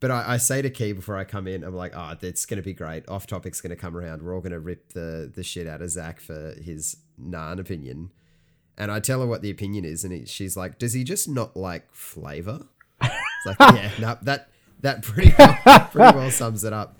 But I, I say to Key before I come in, I'm like, oh, it's going to be great. Off topic's going to come around. We're all going to rip the, the shit out of Zach for his non opinion. And I tell her what the opinion is, and he, she's like, does he just not like flavor? It's like, yeah, no, that that pretty well, pretty well sums it up.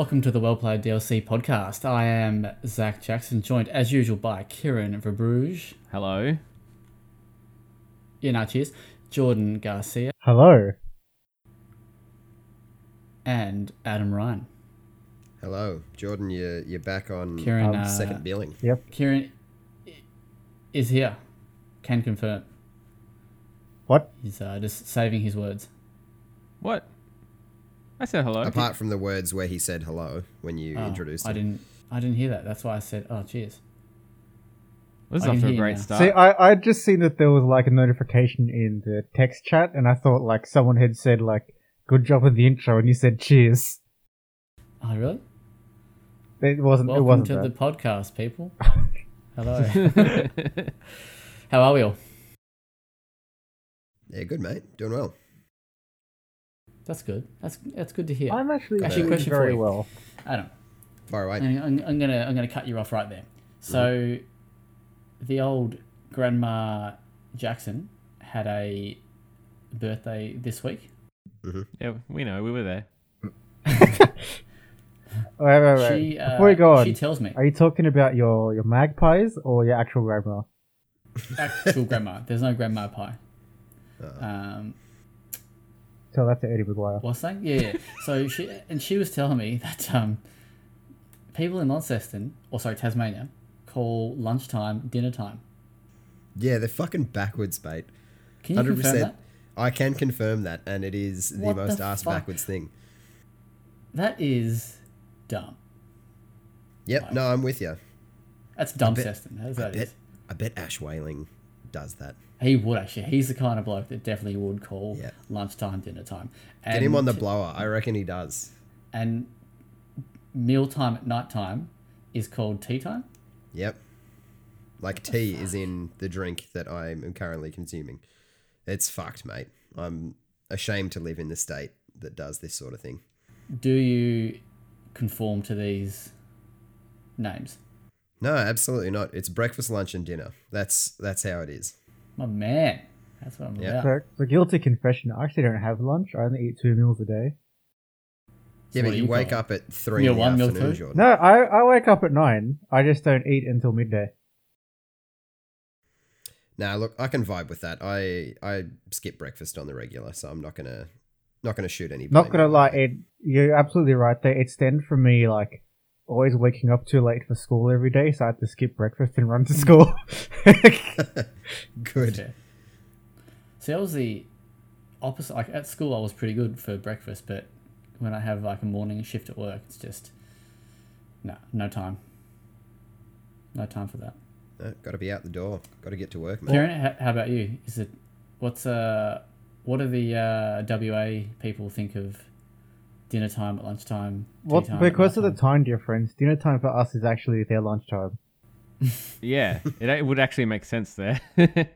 Welcome to the Well Played DLC podcast. I am Zach Jackson, joined as usual by Kieran Verbruge. Hello. Yeah, no, cheers. Jordan Garcia Hello. and Adam Ryan. Hello, Jordan. You're you're back on Kieran, um, uh, second billing. Yep. Kieran is here. Can confirm. What? He's uh, just saving his words. What? I said hello. Apart from the words where he said hello when you Oh, introduced I him. didn't. I didn't hear that. That's why I said, "Oh, cheers." this is I off to a great now. start. See, I I just seen that there was like a notification in the text chat, and I thought like someone had said like, "Good job with the intro," and you said "Cheers." Oh, really? It wasn't. Welcome it wasn't to that. the podcast, people. Hello. How are we all? Yeah, good mate. Doing well. That's good. That's that's good to hear. I'm actually Actually, doing question for very you. well. Adam, Far away. I'm, I'm, I'm gonna I'm gonna cut you off right there. So, the old Grandma Jackson had a birthday this week. yeah, we know. We were there. Wait, wait, wait. She uh, Before you go on, she tells me are you talking about your your magpies or your actual grandma? actual grandma. There's no grandma pie. Uh, Um, Tell that to Eddie McGuire. what's that? Yeah. yeah. So she and she was telling me that um, people in Launceston, or sorry Tasmania, call lunchtime dinner time. yeah, they're fucking backwards, mate. Can you Hundred confirm percent. that? I can confirm that, and it is the What the most ass fuck? backwards thing. That is dumb. Yep. No, I'm with you. That's dumb, bet- Ceston. That's I that bet. I bet Ash Whaling does that. He would actually. He's the kind of bloke that definitely would call Yeah. lunchtime, dinner time. Get him on the blower. I reckon he does. And mealtime at night time is called tea time. Yep. Like tea is in the drink that I'm currently consuming. It's fucked, mate. I'm ashamed to live in the state that does this sort of thing. Do you conform to these names? No, absolutely not. It's breakfast, lunch, and dinner. That's that's how it is. My man. That's what I'm Yeah. about. So, so guilty confession. I actually don't have lunch. I only eat two meals a day. Yeah, what but you, you wake up at three Meal in the one, meal afternoon, two? Jordan. No, I I wake up at nine. I just don't eat until midday. Nah, look, I can vibe with that. I I skip breakfast on the regular, so I'm not gonna not gonna shoot any. Not gonna lie, that. it you're absolutely right there. It stemmed from me like always waking up too late for school every day, so I had to skip breakfast and run to school. Good. Fair. See, I was the opposite. Like at school, I was pretty good for breakfast, but when I have like a morning shift at work, it's just no, no time. No time for that. No, got to be out the door. Got to get to work, man. Kieran, how, how about you? Is it what's uh what do the uh, WA people think of dinner time at lunchtime? tea well, time because of the nighttime? time difference, dinner time for us is actually their lunchtime. Yeah, it, it would actually make sense there.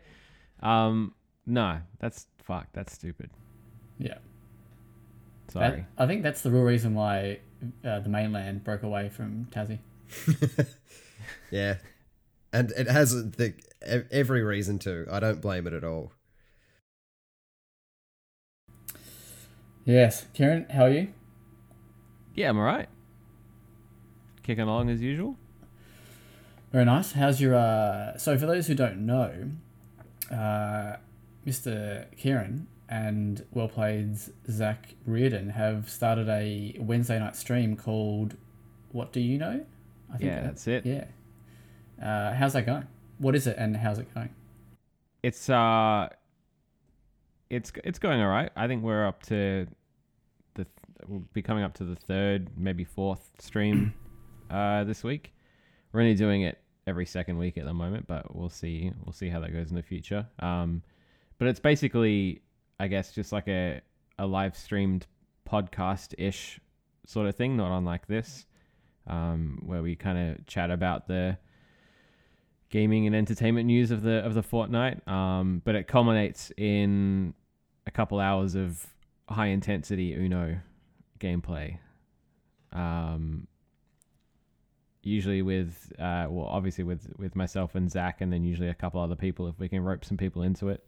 um, no, that's fuck. That's stupid. yeah. Sorry. That- I think that's the real reason why uh, the mainland broke away from Tassie. Yeah, and it has the every reason to. I don't blame it at all. Yes, Karen, how are you? Yeah, I'm alright. Kicking along as usual. Very nice. How's your uh so for those who don't know, uh Mr. Kieran and Well Played's Zach Reardon have started a Wednesday night stream called What Do You Know? I Yeah, that's it. Yeah. Uh how's that going? What is it and how's it going? It's uh, it's it's going alright. I think we're up to we'll be coming up to the third, maybe fourth stream uh this week. We're only doing it every second week at the moment, but we'll see. We'll see how that goes in the future. Um, but it's basically, I guess, just like a a live streamed podcast ish sort of thing, not unlike this, um, where we kind of chat about the gaming and entertainment news of the of the fortnight. Um, but it culminates in a couple hours of high intensity Uno gameplay. Um, usually with uh, well, obviously with with myself and Zach, and then usually a couple other people if we can rope some people into it.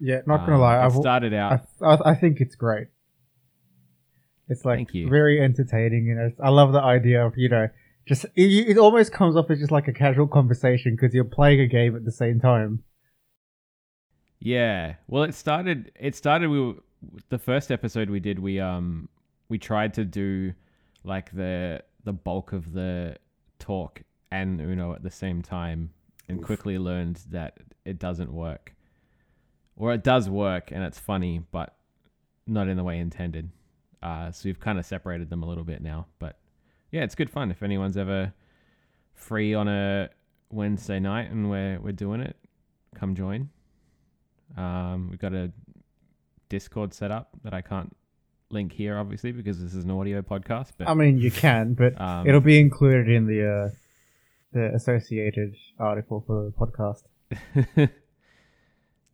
Yeah, not gonna Um, lie, I've, started out. I, I I think it's great. It's like very entertaining, and I love the idea of you know just it, it almost comes off as just like a casual conversation because you're playing a game at the same time. Yeah. Well, it started. It started. We were, the first episode we did. We um we tried to do like the the bulk of the talk and Uno at the same time, and quickly learned that it doesn't work, or it does work and it's funny, but not in the way intended. Uh, so we've kind of separated them a little bit now, but yeah, it's good fun. If anyone's ever free on a Wednesday night and we're we're doing it, come join. Um, we've got a Discord set up that I can't link here, obviously, because this is an audio podcast. But I mean, you can, but um, it'll be included in the uh, the associated article for the podcast.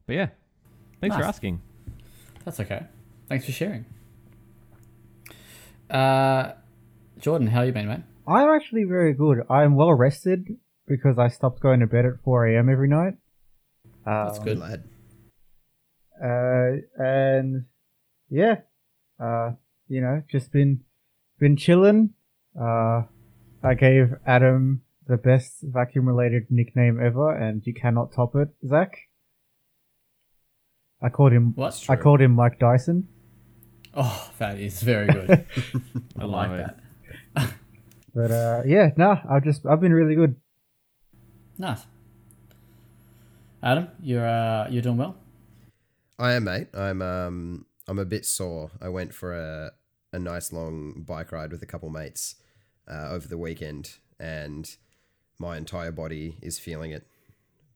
but yeah, thanks for asking. That's okay. Thanks for sharing. Uh, Jordan, how you been, mate? I'm actually very good. I'm well rested because I stopped going to bed at 4 a.m. every night. Um, That's Good good. lad. Uh, and yeah, uh, you know, just been been chilling. Uh, I gave Adam the best vacuum related nickname ever, and you cannot top it, Zach. I called him. What? I called him Mike Dyson. Oh, that is very good. I like that. But uh, yeah, no, I've just I've been really good. Nice. Adam, you're uh, you're doing well. I am, mate. I'm um I'm a bit sore. I went for a a nice long bike ride with a couple mates uh, over the weekend, and my entire body is feeling it.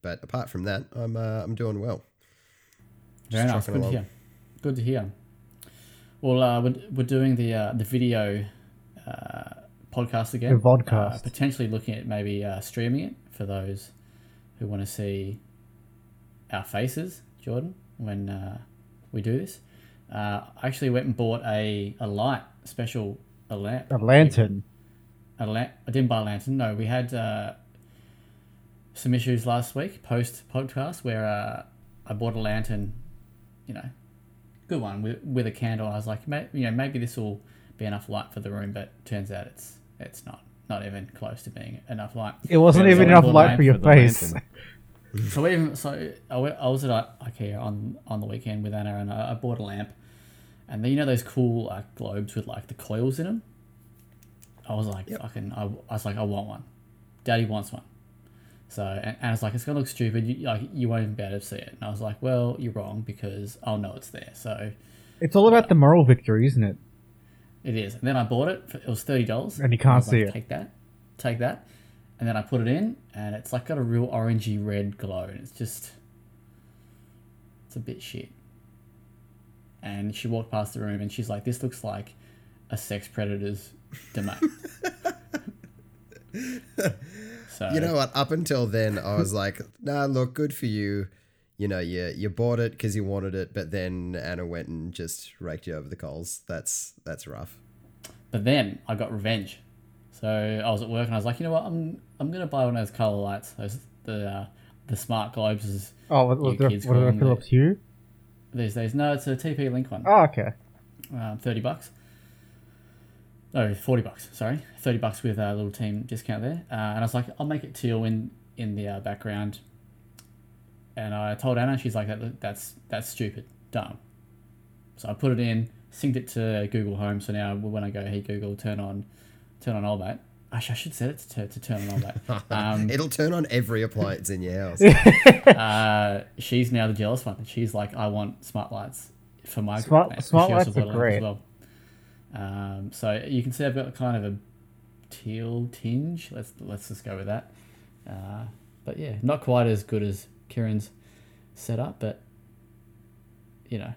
But apart from that, I'm uh, I'm doing well. Very nice. trucking Good to hear. Good to hear. Well, uh, we're, we're doing the uh, the video uh, podcast again. The vodcast. Uh, potentially looking at maybe uh, streaming it for those who want to see our faces, Jordan, when uh, we do this. Uh, I actually went and bought a, a light, special a lamp. A lantern. A lamp. I didn't buy a lantern. No, we had uh, some issues last week post podcast where uh, I bought a lantern. You know, good one with, with a candle. I was like, may, you know, maybe this will be enough light for the room, but turns out it's it's not. Not even close to being enough light. It wasn't even enough light for your for face. lantern. So even so, I went- I was at uh, IKEA on on the weekend with Anna, and I, I bought a lamp. And then you know those cool like globes with like the coils in them. I was like, Yep. fucking, I, I was like, I want one. Daddy wants one. So and Anna's like, it's gonna look stupid. You, like you won't even be able to see it. And I was like, well, you're wrong because oh, I'll know it's there. So It's all about the moral victory, isn't it? it is. And then I bought it. For, it was thirty dollars. And you can't see it. Take that. Take that. And then I put it in, and it's like got a real orangey red glow, and it's just, it's a bit shit. And she walked past the room, and she's like, "This looks like a sex predator's domain." so You know what? Up until then, I was like, "Nah, look, good for you." You know, you you bought it because you wanted it, but then Anna went and just raked you over the coals. That's that's rough. But then I got revenge. So I was at work and I was like, you know what, I'm I'm gonna buy one of those color lights, those the uh, the smart globes is Oh, was You there, kids was there a call them Philips Hue? these days. No, it's a TP Link one. Oh, okay. um, 30 bucks. No, 40 bucks, sorry. 30 bucks with a little team discount there. Uh, and I was like, I'll make it teal in, in the uh, background. And I told Anna, she's like, that, that's that's stupid, dumb. So I put it in, synced it to Google Home. So now when I go, hey Google, turn on, turn on Old Mate. Actually, I should set it to, to turn on all Mate. Um, It'll turn on every appliance in your house. uh, she's now the jealous one. She's like, I want smart lights for my Smart- lamp. smart She also lights are a lamp great. As well. Um, so you can see I've got kind of a teal tinge. Let's let's just go with that. Uh, but yeah, not quite as good as Kieran's setup, but you know,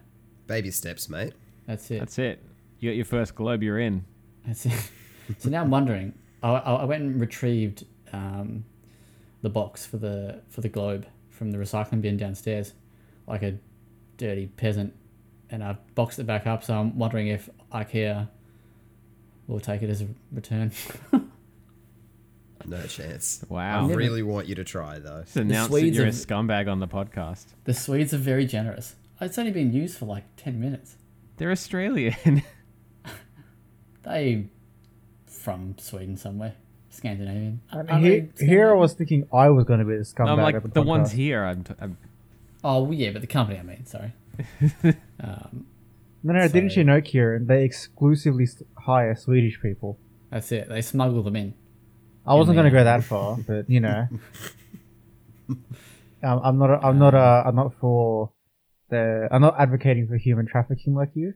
Baby steps, mate. that's it. That's it. You got your first globe. You're in. That's it. so now I'm wondering. I, I I went and retrieved um, the box for the for the globe from the recycling bin downstairs, like a dirty peasant, and I've boxed it back up. So I'm wondering if IKEA will take it as a return. No chance. Wow. I never- really want you to try though. Just announce that Swedes you're a scumbag on the podcast. the Swedes are very generous. It's only been used for like ten minutes. They're Australian. They from Sweden somewhere, Scandinavian. And Are he- they here I was thinking I was going to be the scumbag No, I'm of like the, the ones here. I'm, t- I'm Oh well, yeah, but the company I mean, sorry. um, No, no, didn't you know, Kieran? They exclusively hire Swedish people. that's it. They smuggle them in. I wasn't going to go that far, but you know, um, I'm not. A, I'm not. A, I'm not for the. I'm not advocating for human trafficking like you.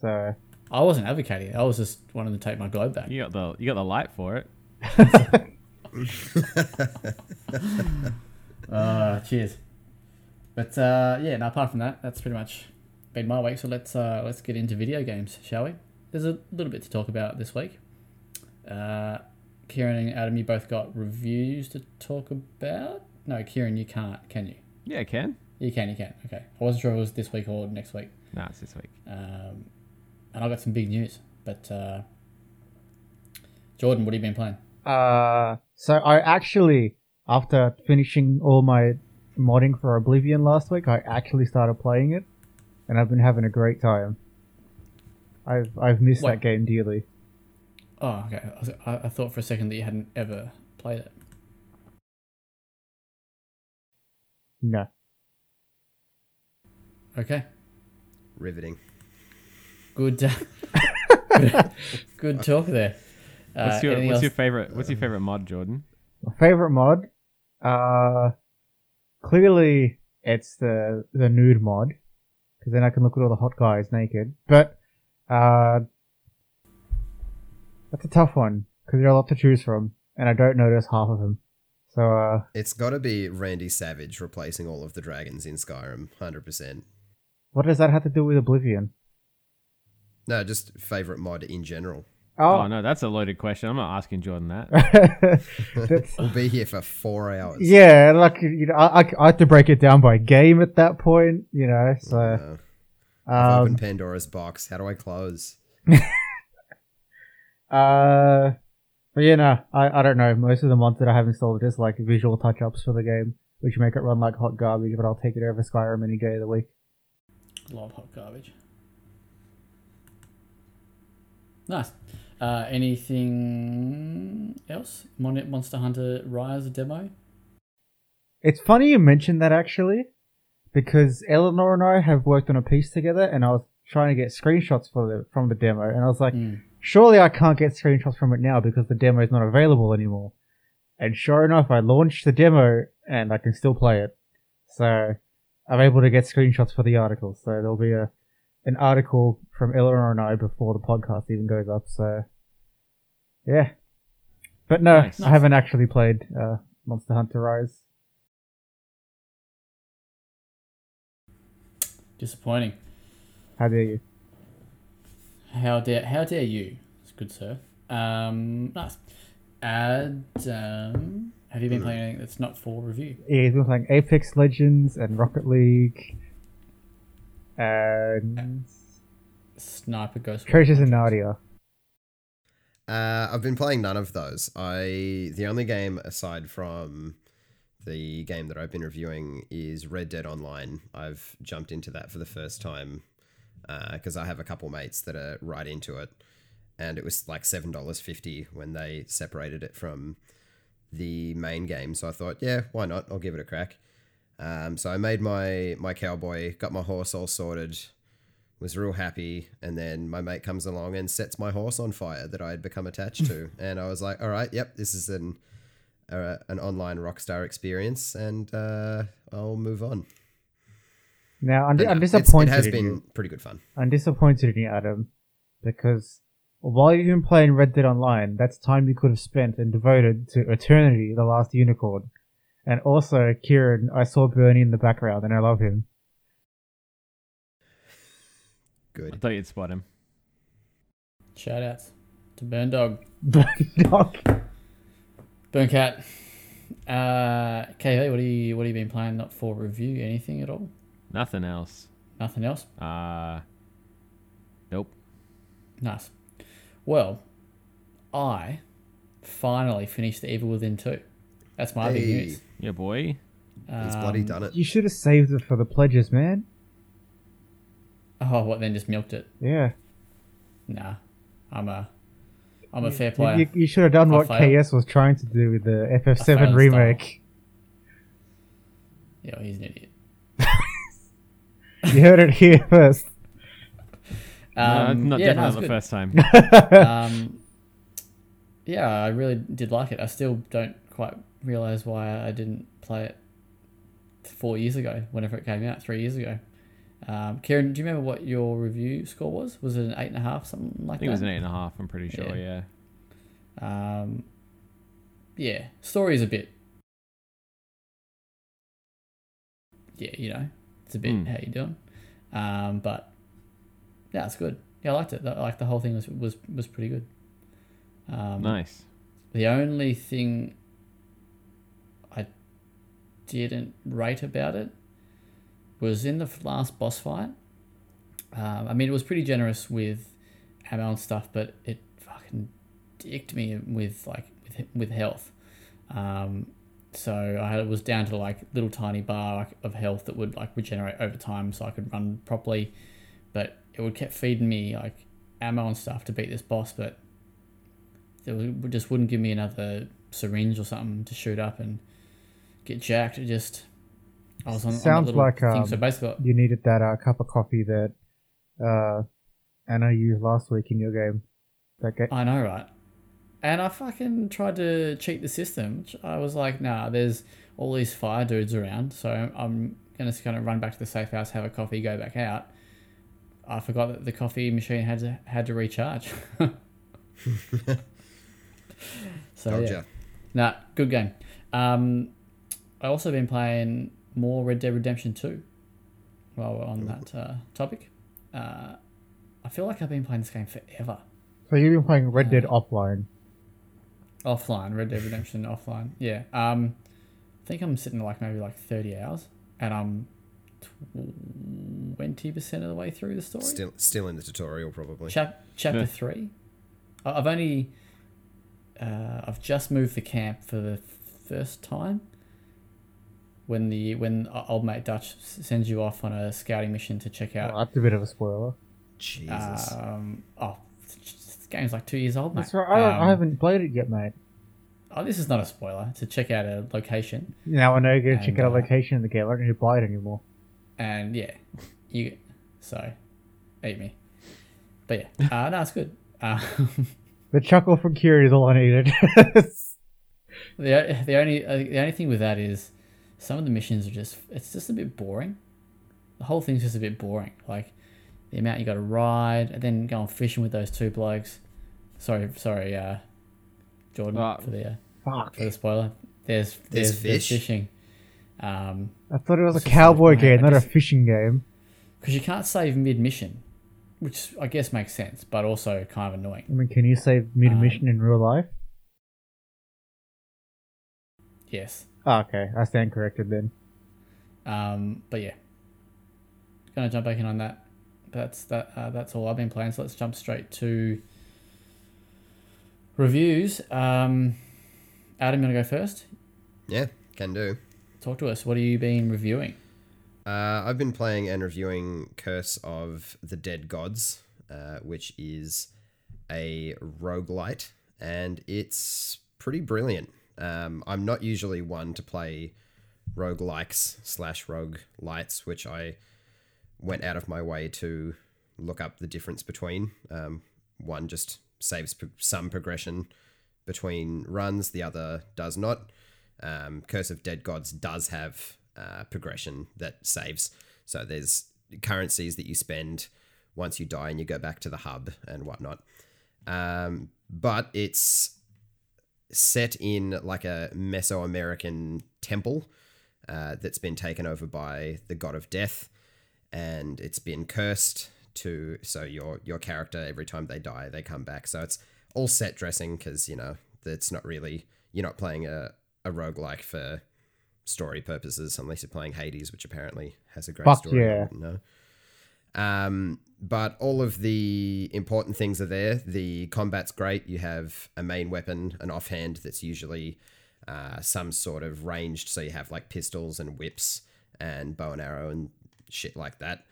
So I wasn't advocating it. I was just wanting to take my globe back. you got the you got the light for it. Uh, cheers. But uh, yeah, now apart from that, that's pretty much been my week. So let's uh, let's get into video games, shall we? There's a little bit to talk about this week. Uh, Kieran and Adam, you both got reviews to talk about. No, Kieran, you can't, can you? Yeah, I can. You can, you can. Okay, I wasn't sure if it was this week or next week. No, it's this week. Um, and I got some big news. But uh, Jordan, what have you been playing? Uh, so I actually, after finishing all my modding for Oblivion last week, I actually started playing it, and I've been having a great time. I've I've missed Wait. that game dearly. Oh, okay. I, I, I thought for a second that you hadn't ever played it. No, Okay. Riveting. Good. Uh, good, good talk there. Uh, What's your What's else? your favorite What's your favorite mod, Jordan? my favorite mod, uh, clearly it's the the nude mod, because then I can look at all the hot guys naked. But uh, that's a tough one because there are a lot to choose from, and I don't notice half of them. So uh, It's got to be Randy Savage replacing all of the dragons in Skyrim, hundred percent. what does that have to do with Oblivion? No, just favorite mod in general. Oh, Oh, no, that's a loaded question. I'm not asking Jordan that. That's- We'll be here for four hours. yeah, like you know, I, I, I had to break it down by game at that point, you know. So Uh, I've um, opened Pandora's box. How do I close? Uh, but yeah, no, I, I don't know. Most of the mods that I have installed are just like visual touch ups for the game, which make it run like hot garbage. But I'll take it over Skyrim any day of the week. A lot of hot garbage. Nice. Uh, anything else? Mon- Monster Hunter Rise demo? It's funny you mentioned that actually, because Eleanor and I have worked on a piece together, and I was trying to get screenshots for the from the demo, and I was like, Mm. surely I can't get screenshots from it now because the demo is not available anymore. And sure enough, I launched the demo, and I can still play it. So I'm able to get screenshots for the article. So there'll be a an article from Eleanor and I before the podcast even goes up. So yeah, but no, Nice. I haven't actually played uh, Monster Hunter Rise. Disappointing. How dare you? How dare how dare you? It's good, sir. Um, nice. Adam, have you been playing anything that's not for review? Yeah, he's been playing Apex Legends and Rocket League and Sniper Ghost. Treasures in Warrior. Narnia. Uh, I've been playing none of those. I the only game aside from the game that I've been reviewing is Red Dead Online. I've jumped into that for the first time because I have a couple mates that are right into it, and it was like seven dollars fifty when they separated it from the main game. So I thought, yeah, why not? I'll give it a crack. Um, so I made my my cowboy, got my horse all sorted, was real happy, and then my mate comes along and sets my horse on fire that I had become attached to, and I was like, all right, yep, this is an uh, an online Rockstar experience, and uh, I'll move on. Now I'm, And, I'm disappointed It has been you. pretty good fun. I'm disappointed in you, Adam, because while you've been playing Red Dead Online, that's time you could have spent and devoted to Eternity, The Last Unicorn. And also, Kieran, I saw Bernie in the background and I love him. Good. I thought you'd spot him. Shout outs to Burn Dog, Burn Dog. Burn Cat. Uh, KV, what are you what have you been playing? Not for review, anything at all? Nothing else. Nothing else. Uh, nope. Nice. Well, I finally finished the Evil Within two. That's my big news. Yeah, boy. He's bloody Um, done it. You should have saved it for the pledges, man. Oh, what then? Just milked it? Yeah. Nah, I'm a I'm a fair player. you, you should have done I what failed. KS was trying to do with the I FF7 failed remake. Yeah, he's an idiot. you heard it here first. Um, no, not yeah, definitely no, not the good. first time. um, yeah, I really did like it. I still don't quite realize why I didn't play it four years ago, whenever it came out, three years ago. Um, Kieran, do you remember what your review score was? Was it an eight and a half, something like that? I think it was an eight and a half. I'm pretty sure. Yeah. Yeah. Um, yeah, story is a bit. Yeah, you know, it's a bit Hmm. how you doing, um, but yeah, it's good. Yeah, I liked it. Like the whole thing was was was pretty good. Um, Nice. The only thing didn't rate about it was in the last boss fight. Um, I mean, it was pretty generous with ammo and stuff, but it fucking dicked me with like with with health. Um, so I was down to like little tiny bar of health that would like regenerate over time, so I could run properly. But it would kept feeding me like ammo and stuff to beat this boss, but it just wouldn't give me another syringe or something to shoot up and get jacked. It just I was on, on Sounds that little like, um, so basically, You needed that uh, cup of coffee that uh, Anna used last week in your game. That ga- I know, right? And I fucking tried to cheat the system. I was like, nah, there's all these fire dudes around, so I'm gonna kind of run back to the safe house, have a coffee, go back out. I forgot that the coffee machine had to had to recharge. so Told yeah. ya. Nah, good game. Um, I also been playing more Red Dead Redemption Two. While we're on that uh, topic, uh, I feel like I've been playing this game forever. so you've been playing Red Dead Uh, offline. Offline, Red Dead Redemption offline. Yeah. Um, I think I'm sitting like maybe like 30 hours, and I'm 20 percent of the way through the story. Still, still in the tutorial, probably. Chap- chapter Yeah. three. I- I've only, uh, I've just moved the camp for the first time. When the when old mate Dutch sends you off on a scouting mission to check Oh, out. that's a bit of a spoiler. Jesus. Um, oh, this game's like two years old, mate. That's right. I, Um, I haven't played it yet, mate. Oh, this is not a spoiler. To check out a location. Now I know you're gonna check And, out a uh, location in the game. I don't need to buy it anymore. and yeah, you so eat me. But yeah, uh, no, it's good. Uh, The chuckle from Kiri is all I needed. the the only uh, the only thing with that is some of the missions are just it's just a bit boring. The whole thing's just a bit boring. Like the amount you got to ride and then go on fishing with those two blokes. Sorry, sorry, uh, Jordan Uh, for the uh, Fuck. for the spoiler. There's There's there's, there's fishing. Um, I thought it was a cowboy like, game, I not a fishing game. because you can't save mid mission, which I guess makes sense, but also kind of annoying. I mean, can you save mid mission in real life? Yes. Oh, okay, I stand corrected then. Um, but yeah, gonna jump back in on that. That's that. Uh, that's all I've been playing. So let's jump straight to reviews. Um, Adam, you wanna go first? yeah, can do. Talk to us. What have you been reviewing? Uh, I've been playing and reviewing Curse of the Dead Gods, uh, which is a roguelite, and it's pretty brilliant. Um, I'm not usually one to play roguelikes slash roguelites, which I went out of my way to look up the difference between. Um, one just saves pro- some progression between runs, the other does not. Um, Curse of Dead Gods does have uh, progression that saves. So there's currencies that you spend once you die and you go back to the hub and whatnot. Um, but it's set in like a Mesoamerican temple uh, that's been taken over by the god of death, and it's been cursed to so your your character every time they die they come back. So it's all set dressing because you know it's not really you're not playing a a roguelike for story purposes unless you're playing Hades, which apparently has a great Fuck story. yeah. No. Um, but all of the important things are there. The combat's great. You have a main weapon, an offhand that's usually uh, some sort of ranged. So you have like pistols and whips and bow and arrow and shit like that.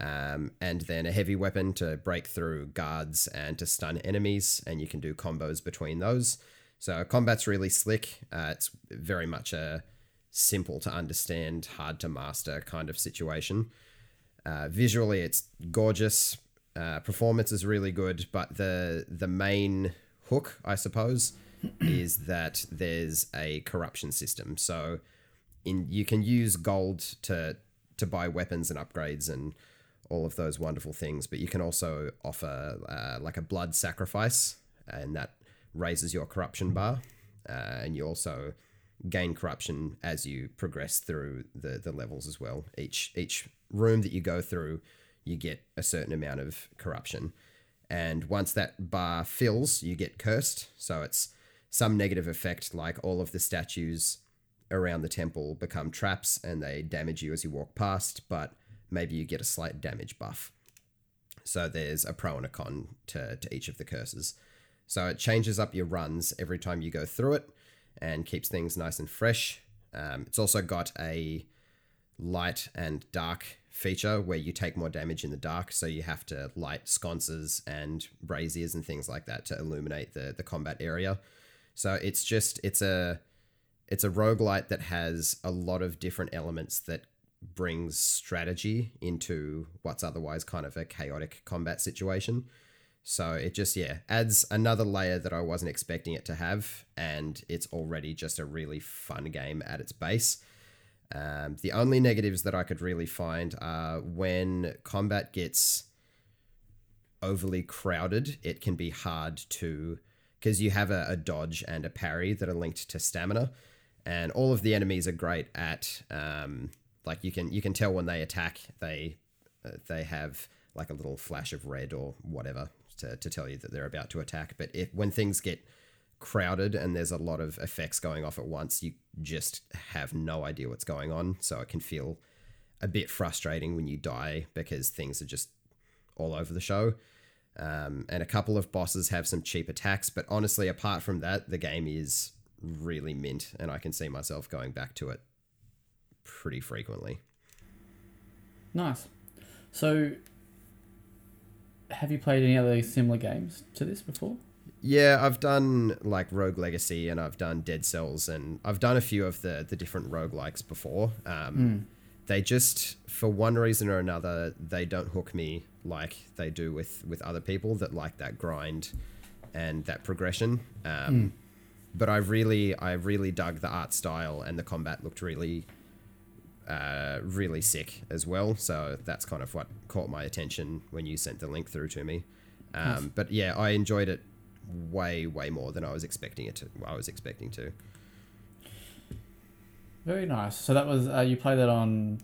Um, and then a heavy weapon to break through guards and to stun enemies, and you can do combos between those. So combat's really slick. Uh, it's very much a simple to understand, hard to master kind of situation. Uh, visually, it's gorgeous. Uh, performance is really good, but the the main hook, I suppose, is that there's a corruption system. So, in you can use gold to to buy weapons and upgrades and all of those wonderful things, but you can also offer uh, like a blood sacrifice, and that raises your corruption bar, uh, and you also gain corruption as you progress through the the levels as well. Each each room that you go through, you get a certain amount of corruption, and once that bar fills, you get cursed. So it's some negative effect, like all of the statues around the temple become traps and they damage you as you walk past, but maybe you get a slight damage buff. So there's a pro and a con to, to each of the curses. So it changes up your runs every time you go through it and keeps things nice and fresh. Um, it's also got a light and dark feature where you take more damage in the dark, so you have to light sconces and braziers and things like that to illuminate the, the combat area. So it's just it's a it's a roguelite that has a lot of different elements that brings strategy into what's otherwise kind of a chaotic combat situation. So it just yeah adds another layer that I wasn't expecting it to have, and it's already just a really fun game at its base. Um, the only negatives that I could really find are when combat gets overly crowded, it can be hard to because you have a, a dodge and a parry that are linked to stamina, and all of the enemies are great at um, like you can you can tell when they attack they uh, they have like a little flash of red or whatever to, to tell you that they're about to attack. But if when things get crowded and there's a lot of effects going off at once, you just have no idea what's going on. So it can feel a bit frustrating when you die because things are just all over the show. Um, and a couple of bosses have some cheap attacks, but honestly, apart from that, the game is really mint, and I can see myself going back to it pretty frequently. Nice. So, have you played any other similar games to this before? Yeah, I've done like Rogue Legacy and I've done Dead Cells and I've done a few of the the different roguelikes before. Um, They just, for one reason or another, they don't hook me like they do with with other people that like that grind and that progression. Um, But I really, I really dug the art style and the combat looked really, uh, really sick as well. So that's kind of what caught my attention when you sent the link through to me. Um, But yeah, I enjoyed it way, way more than I was expecting it to. I was expecting to. Very nice. So that was uh, you played that on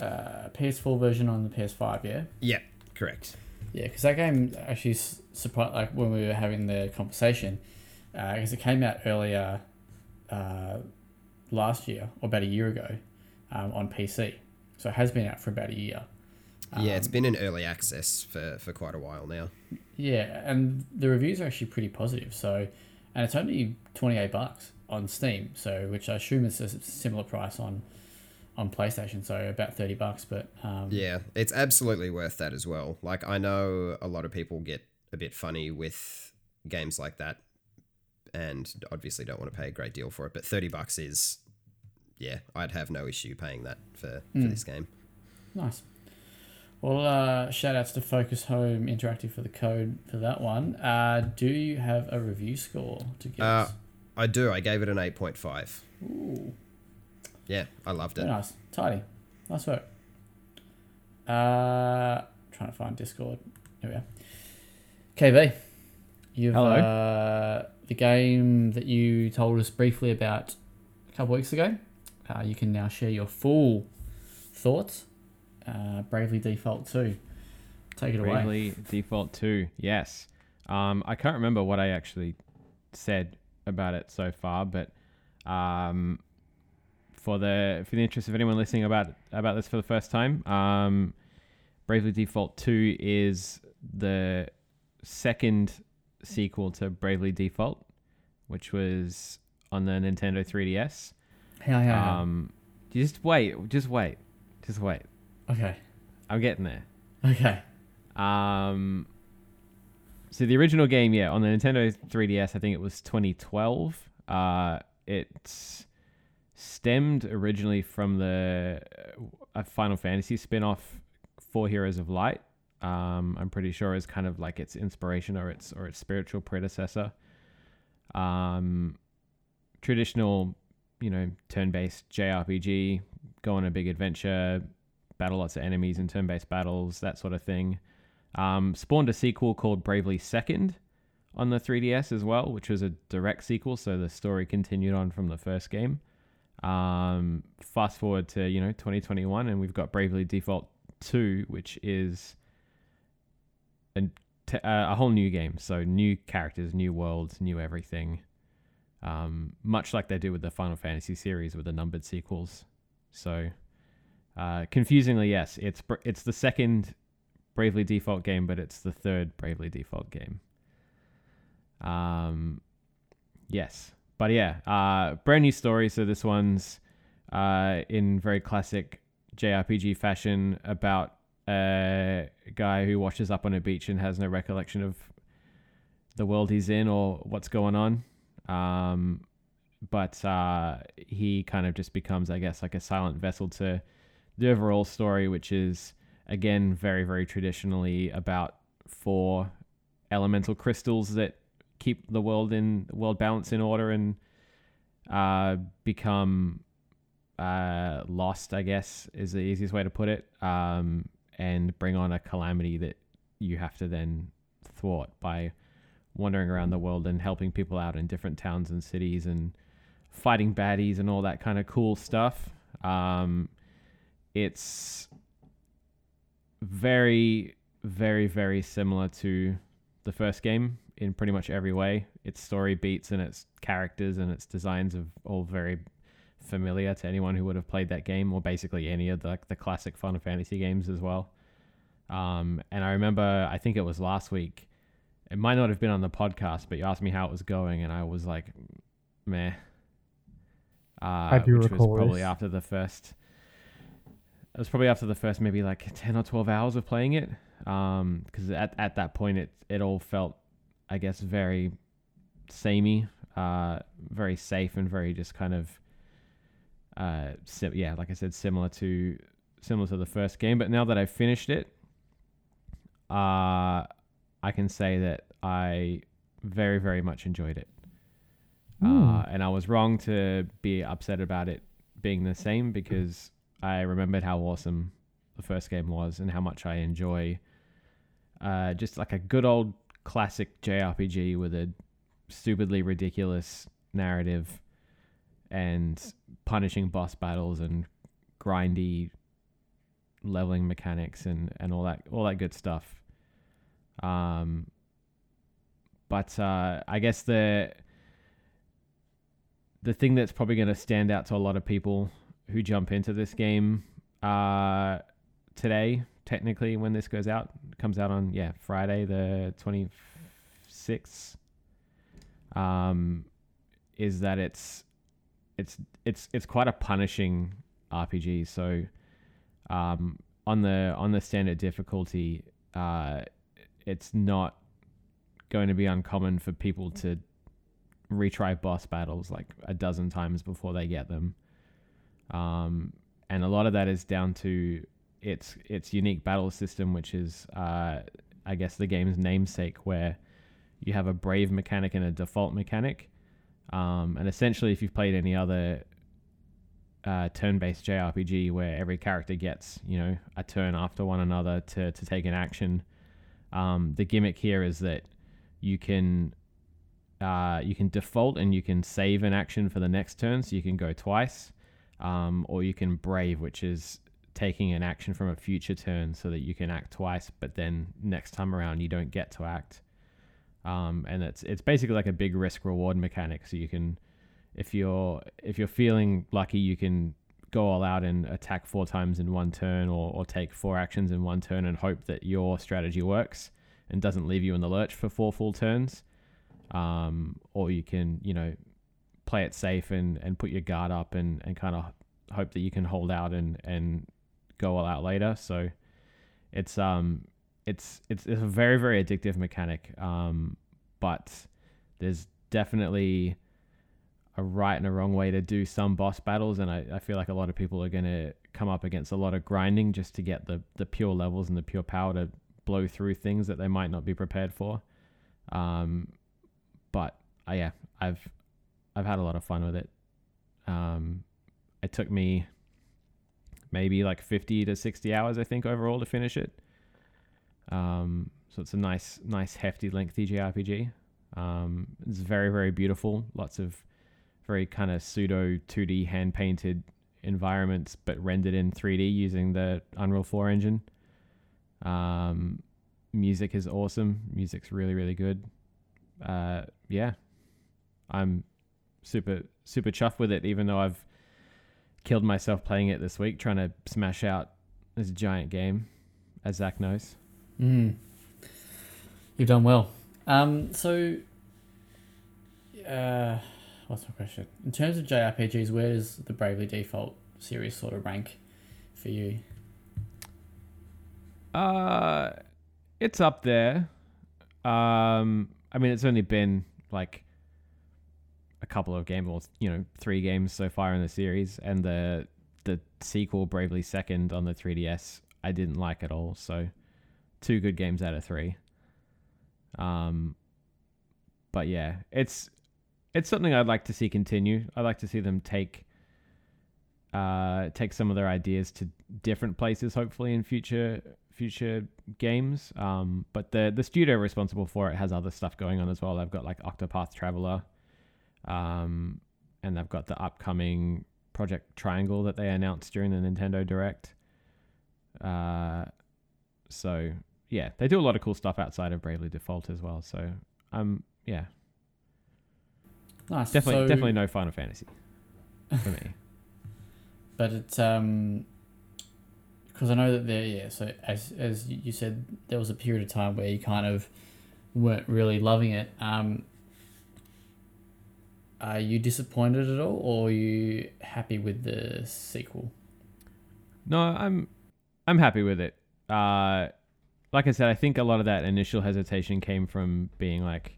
uh, PS4 version on the PS5, yeah. Yeah, correct. Yeah, because that game actually surprised. Like when we were having the conversation, because it came out earlier uh, last year or about a year ago um, on PC, so it has been out for about a year. yeah, it's been in early access for, for quite a while now. Yeah, and the reviews are actually pretty positive. So, and it's only twenty eight bucks on Steam. So, which I assume is a similar price on on PlayStation. So about thirty bucks. But um, Yeah, it's absolutely worth that as well. Like I know a lot of people get a bit funny with games like that, and obviously don't want to pay a great deal for it. But thirty bucks is, yeah, I'd have no issue paying that for for this game. Nice. Well, uh, shout outs to Focus Home Interactive for the code for that one. Uh, do you have a review score to give Uh, us? I do. I gave it an eight point five. Ooh, Yeah, I loved very it. nice. Tidy. Nice work. Uh, trying to find Discord. Here we are. KV, You've, Hello. Uh, the game that you told us briefly about a couple weeks ago. Uh, you can now share your full thoughts. Uh, Bravely Default 2. Take it away. Bravely Default 2. Yes. Um, I can't remember what I actually said about it so far, but um, for the for the interest of anyone listening about about this for the first time, um, Bravely Default 2 is the second sequel to Bravely Default, which was on the Nintendo 3DS. Yeah, yeah. Um, just wait, just wait, just wait. okay. I'm getting there. Okay. Um, so the original game, yeah, on the Nintendo 3DS, I think it was 2012. Uh, it stemmed originally from the uh, Final Fantasy spin-off, Four Heroes of Light. Um, I'm pretty sure is kind of like its inspiration or its or its spiritual predecessor. Um, traditional, you know, turn-based JRPG, go on a big adventure, battle lots of enemies in turn-based battles, that sort of thing. Um, spawned a sequel called Bravely Second on the 3DS as well, which was a direct sequel, so the story continued on from the first game. Um, fast forward to you know 2021, and we've got Bravely Default 2, which is a, t- uh, a whole new game. So new characters, new worlds, new everything. Um, much like they do with the Final Fantasy series with the numbered sequels. So, uh, confusingly, yes, it's it's the second Bravely Default game, but it's the third Bravely Default game. Um, yes, but yeah, uh, brand new story. So this one's uh, in very classic JRPG fashion about a guy who washes up on a beach and has no recollection of the world he's in or what's going on. Um, but uh, he kind of just becomes, I guess, like a silent vessel to the overall story, which is again very, very traditionally about four elemental crystals that keep the world in world balance in order and uh, become uh, lost. I guess is the easiest way to put it, um, and bring on a calamity that you have to then thwart by wandering around the world and helping people out in different towns and cities and fighting baddies and all that kind of cool stuff. Um, it's very, very, very similar to the first game in pretty much every way. Its story beats and its characters and its designs are all very familiar to anyone who would have played that game or basically any of the, the classic Final Fantasy games as well. Um, and I remember, I think it was last week. It might not have been on the podcast, but you asked me how it was going, and I was like, meh. Uh, I do which recall was probably this. after the first. It was probably after the first maybe like ten or twelve hours of playing it, because at at that point it it all felt, I guess, very samey, uh, very safe and very just kind of, uh, sim- yeah, like I said, similar to similar to the first game. But now that I've finished it, uh, I can say that I very, very much enjoyed it. Uh, and I was wrong to be upset about it being the same because I remembered how awesome the first game was and how much I enjoy uh, just like a good old classic JRPG with a stupidly ridiculous narrative and punishing boss battles and grindy leveling mechanics and, and all that all that good stuff. Um, but uh, I guess the the thing that's probably going to stand out to a lot of people who jump into this game uh, today, technically, when this goes out, comes out on yeah Friday the twenty sixth. Um, is that it's it's it's it's quite a punishing RPG. So, um, on the on the standard difficulty, uh, it's not going to be uncommon for people to retry boss battles like a dozen times before they get them. Um, and a lot of that is down to its its unique battle system, which is, uh, I guess, the game's namesake, where you have a brave mechanic and a default mechanic. Um, and essentially, if you've played any other uh, turn-based JRPG where every character gets, you know, a turn after one another to, to take an action, um, the gimmick here is that you can uh, you can default and you can save an action for the next turn, so you can go twice, um, or you can brave, which is taking an action from a future turn so that you can act twice, but then next time around you don't get to act. Um, and it's it's basically like a big risk reward mechanic. So you can, if you're if you're feeling lucky, you can go all out and attack four times in one turn, or or take four actions in one turn and hope that your strategy works and doesn't leave you in the lurch for four full turns. Um, or you can you know play it safe and, and put your guard up and, and kind of hope that you can hold out and, and go all out later. So it's um it's it's, it's a very very addictive mechanic. Um, but there's definitely a right and a wrong way to do some boss battles, and I, I feel like a lot of people are gonna come up against a lot of grinding just to get the the pure levels and the pure power to blow through things that they might not be prepared for. Um, but uh, yeah, I've I've had a lot of fun with it. Um, it took me maybe like 50 to 60 hours, I think, overall to finish it. Um, so it's a nice, nice, hefty, lengthy JRPG. Um, it's very, very beautiful. Lots of very kind of pseudo 2D hand painted environments, but rendered in 3D using the Unreal 4 engine. Um, music is awesome. Music's really, really good. Uh, yeah, I'm super, super chuffed with it, even though I've killed myself playing it this week, trying to smash out this giant game, as Zach knows. Mm. You've done well. Um, so, uh, what's my question? In terms of JRPGs, where does the Bravely Default series sort of rank for you? Uh, it's up there. Um, I mean, it's only been like a couple of games, or you know, three games so far in the series, and the the sequel, Bravely Second, on the 3DS, I didn't like at all. So, two good games out of three. Um, but yeah, it's it's something I'd like to see continue. I'd like to see them take uh take some of their ideas to different places, hopefully in future future games. Um, but the the studio responsible for it has other stuff going on as well. They've got like Octopath Traveler, um, and they've got the upcoming Project Triangle that they announced during the Nintendo Direct. Uh, so yeah, they do a lot of cool stuff outside of Bravely Default as well. So um, yeah, Nice. definitely So- definitely no Final Fantasy for me. But it's um, because I know that there, yeah. So as as you said, there was a period of time where you kind of weren't really loving it. Um, are you disappointed at all, or are you happy with the sequel? No, I'm I'm happy with it. Uh, like I said, I think a lot of that initial hesitation came from being like,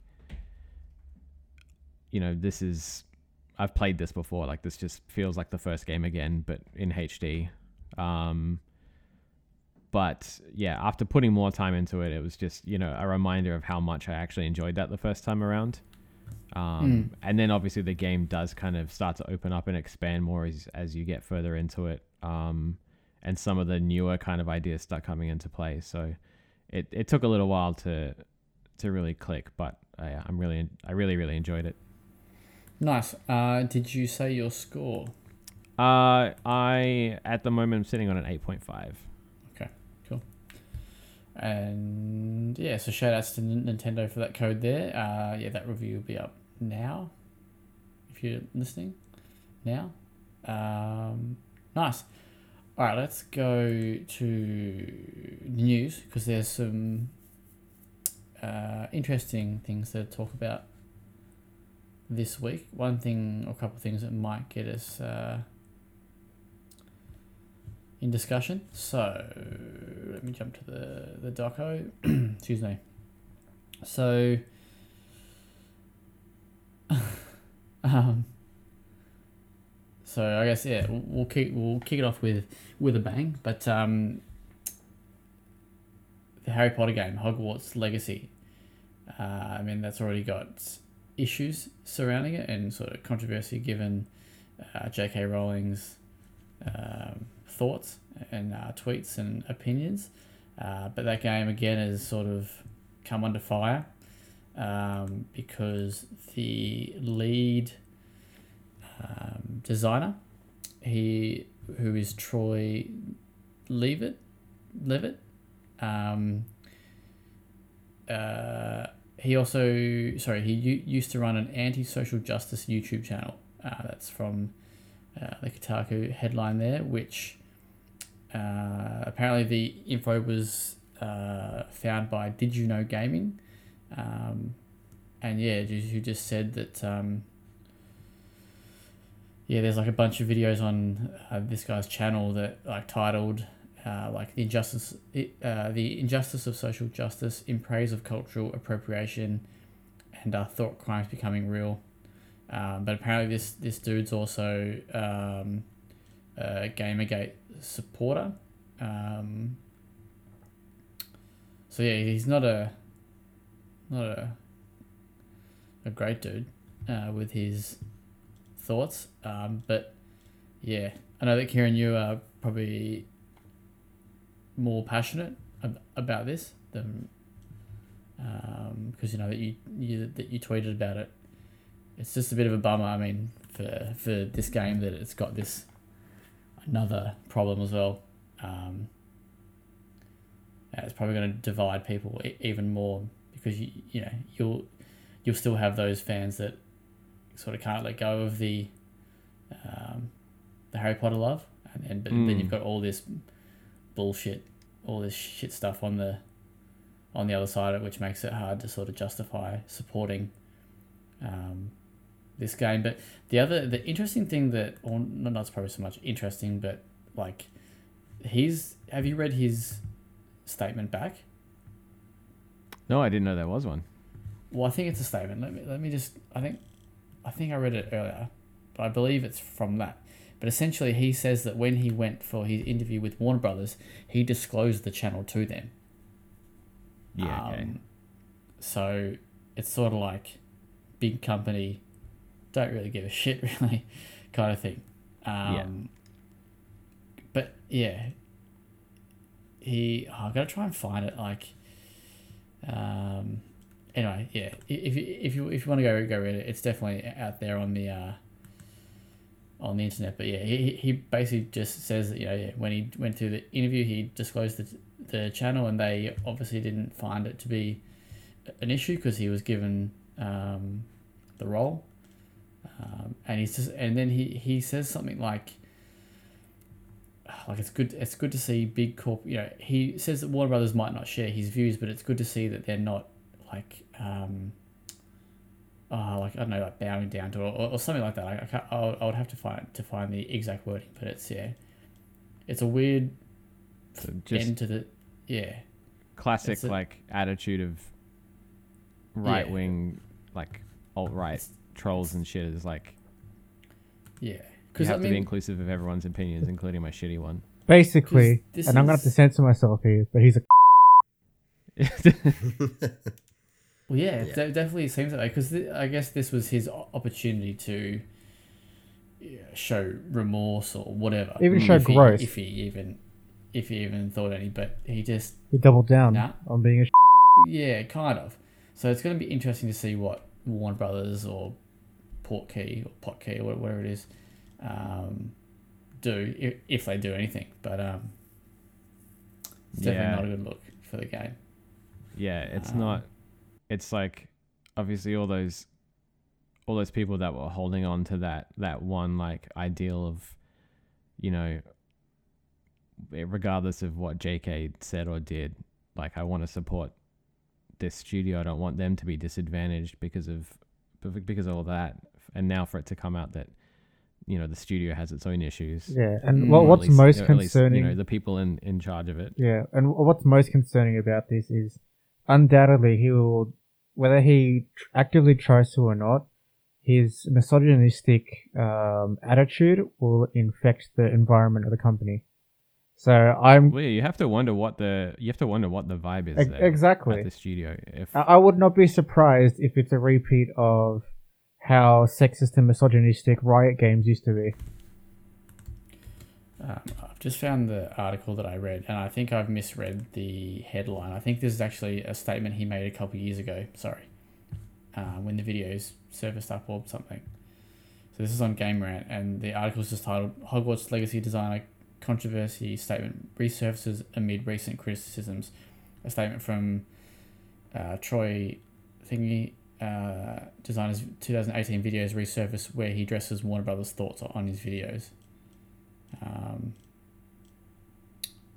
you know, this is I've played this before. Like this just feels like the first game again, but in HD. Um, but yeah, after putting more time into it, it was just you know a reminder of how much I actually enjoyed that the first time around. Um, And then obviously the game does kind of start to open up and expand more as as you get further into it. Um, and some of the newer kind of ideas start coming into play. So it, it took a little while to to really click, but I, I'm really I really really enjoyed it. Nice. Uh, did you say your score? Uh, I at the moment I'm sitting on an eight point five. Okay, cool. And yeah, so shout outs to Nintendo for that code there. Uh, yeah, that review will be up now if you're listening now. Um, nice. All right, let's go to news because there's some uh, interesting things to talk about this week. One thing or a couple of things that might get us uh, in discussion. So let me jump to the the doco. Excuse me. So, um, so I guess yeah, we'll, kick we'll kick it off with with a bang. But um, the Harry Potter game, Hogwarts Legacy. Uh, I mean, that's already got issues surrounding it and sort of controversy given uh, J.K. Rowling's um, thoughts and uh, tweets and opinions. Uh, but that game again has sort of come under fire. um, because the lead um, designer, he who is Troy Leavitt, Leavitt, um, uh, he also sorry he u- used to run an anti-social justice YouTube channel. Uh, that's from uh, the Kotaku headline there, which uh, apparently the info was uh, found by Did You Know Gaming, um, and yeah, who just said that. Um, yeah, there's like a bunch of videos on uh, this guy's channel that like titled uh, like the injustice, uh, the injustice of social justice in praise of cultural appropriation, and uh, thought crimes becoming real. Um, but apparently, this this dude's also um, a GamerGate supporter. Um, so yeah, he's not a not a a great dude uh, with his thoughts. Um, but yeah, I know that Kieran, you are probably more passionate ab- about this than because um, you know that you, you that you tweeted about it. It's just a bit of a bummer. I mean, for for this game that it's got this another problem as well. Um, it's probably going to divide people even more because you you know you'll you'll still have those fans that sort of can't let go of the um, the Harry Potter love, and then but mm. then you've got all this bullshit, all this shit stuff on the on the other side of it, which makes it hard to sort of justify supporting um, this game. But the other, the interesting thing that, or not probably so much interesting, but like, he's. Have you read his statement back? No, I didn't know there was one. Well, I think it's a statement. Let me let me just. I think, I think I read it earlier, but I believe it's from that. But essentially, he says that when he went for his interview with Warner Brothers, he disclosed the channel to them. Yeah. Okay. Um, so it's sort of like big company, don't really give a shit, really, kind of thing. Um, yeah. But yeah, he. Oh, I've got to try and find it. Like, um, anyway, yeah. If you if you if you want to go go read it, it's definitely out there on the uh, on the internet. But yeah, he, he basically just says that you know yeah, when he went through the interview, he disclosed the the channel, and they obviously didn't find it to be an issue because he was given um, the role. Um, and he's just, and then he, he says something like, like it's good it's good to see big corp you know he says that Warner Brothers might not share his views but it's good to see that they're not like um uh, like I don't know like bowing down to it or, or something like that I, I, can't, I, would, I would have to find to find the exact wording but it's yeah it's a weird so end to the yeah classic a, like attitude of right wing yeah. like alt right trolls and shit is like yeah you have I mean, to be inclusive of everyone's opinions, including my shitty one. Basically, and is... I'm gonna have to censor myself here, but he's a. well, yeah, yeah. It definitely seems that way because th- I guess this was his opportunity to yeah, show remorse or whatever. Even show if growth. He, if he even, if he even thought any, but he just he doubled down nah. on being a. Yeah, kind of. So it's going to be interesting to see what Warner Brothers or Portkey or Potkey or whatever it is um, do if, if they do anything. But um, it's definitely yeah. not a good look for the game. Yeah, it's um, not. It's like obviously all those all those people that were holding on to that that one like ideal of you know regardless of what JK said or did like I want to support this studio I don't want them to be disadvantaged because of because of all that and now for it to come out that you know the studio has its own issues. Yeah, and mm. what's least, most concerning, least, you know, the people in in charge of it. Yeah, and what's most concerning about this is undoubtedly he will, whether he actively tries to or not, his misogynistic um, attitude will infect the environment of the company. So I'm. Well, yeah, you have to wonder what the you have to wonder what the vibe is. E- exactly. At the studio, if I would not be surprised if it's a repeat of how sexist and misogynistic Riot games used to be. Um, I've just found the article that I read, and I think I've misread the headline. I think this is actually a statement he made a couple years ago. Sorry. uh, when the videos surfaced up or something. So this is on Game Rant, and the article is just titled "Hogwarts Legacy Designer Controversy Statement Resurfaces Amid Recent Criticisms." A statement from uh, Troy Thingy, uh, designer's 2018 videos resurfaced where he addresses Warner Brothers' thoughts on his videos. Um,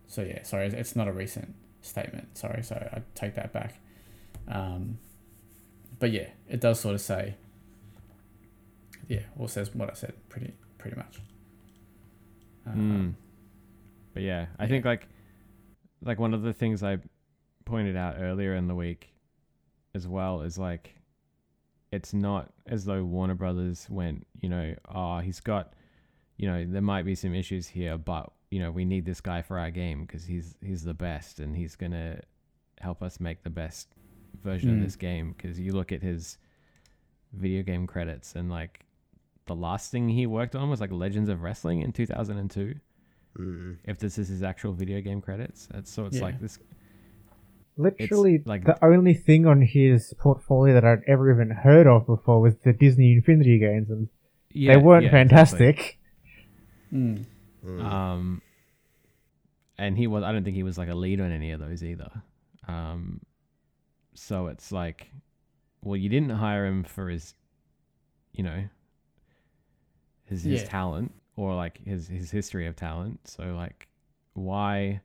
so yeah, sorry, it's not a recent statement. Sorry, so I take that back. Um, but yeah, it does sort of say, yeah, or says what I said pretty pretty much. Mm. But yeah, I yeah. think like like one of the things I pointed out earlier in the week as well is like it's not as though Warner Brothers went, you know, oh, he's got, you know, there might be some issues here, but you know, we need this guy for our game because he's he's the best and he's gonna help us make the best version Mm. of this game. Because you look at his video game credits and like the last thing he worked on was like Legends of Wrestling in 2002 Mm. if this is his actual video game credits. That's so it's Yeah. like this. Literally, like- the only thing on his portfolio that I'd ever even heard of before was the Disney Infinity games, and Yeah, they weren't yeah, fantastic. Mm. Mm. Um, and he was. I don't think he was like a lead on any of those either. Um, so it's like, well, you didn't hire him for his, you know, his his Yeah. talent or like his his history of talent. So like, why?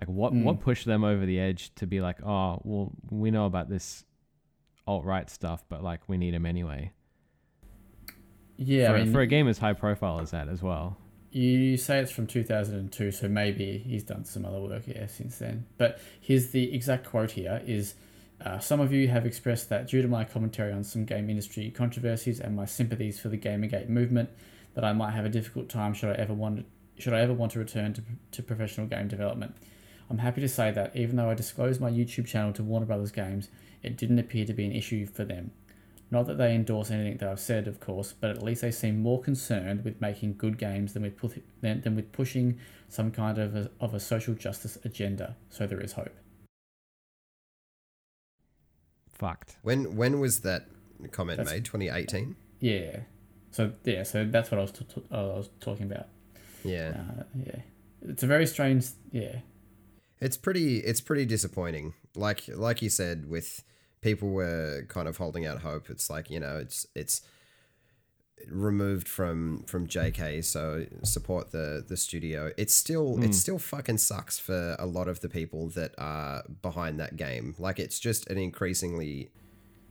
Like what what Mm. pushed them over the edge to be like, oh, well, we know about this alt right stuff, but like we need him anyway. Yeah, for, I mean, for a game as high profile as that as well. You say it's from 2002, so maybe he's done some other work, yeah, since then. But here's the exact quote here is, uh, some of you have expressed that due to my commentary on some game industry controversies and my sympathies for the Gamergate movement, that I might have a difficult time should I ever want should I ever want to return to, to professional game development. I'm happy to say that even though I disclosed my YouTube channel to Warner Brothers Games, it didn't appear to be an issue for them. Not that they endorse anything that I've said, of course, but at least they seem more concerned with making good games than with pu- than, than with pushing some kind of a, of a social justice agenda. So there is hope. Fucked. When when was that comment That's- made? 2018. Yeah. So yeah. So that's what I was t- t- I was talking about. Yeah. Uh, yeah. It's a very strange. Yeah. It's pretty it's pretty disappointing. Like like you said with people were kind of holding out hope. It's like, you know, it's it's removed from from JK so support the the studio. It's still it hmm. still fucking sucks for a lot of the people that are behind that game. Like it's just an increasingly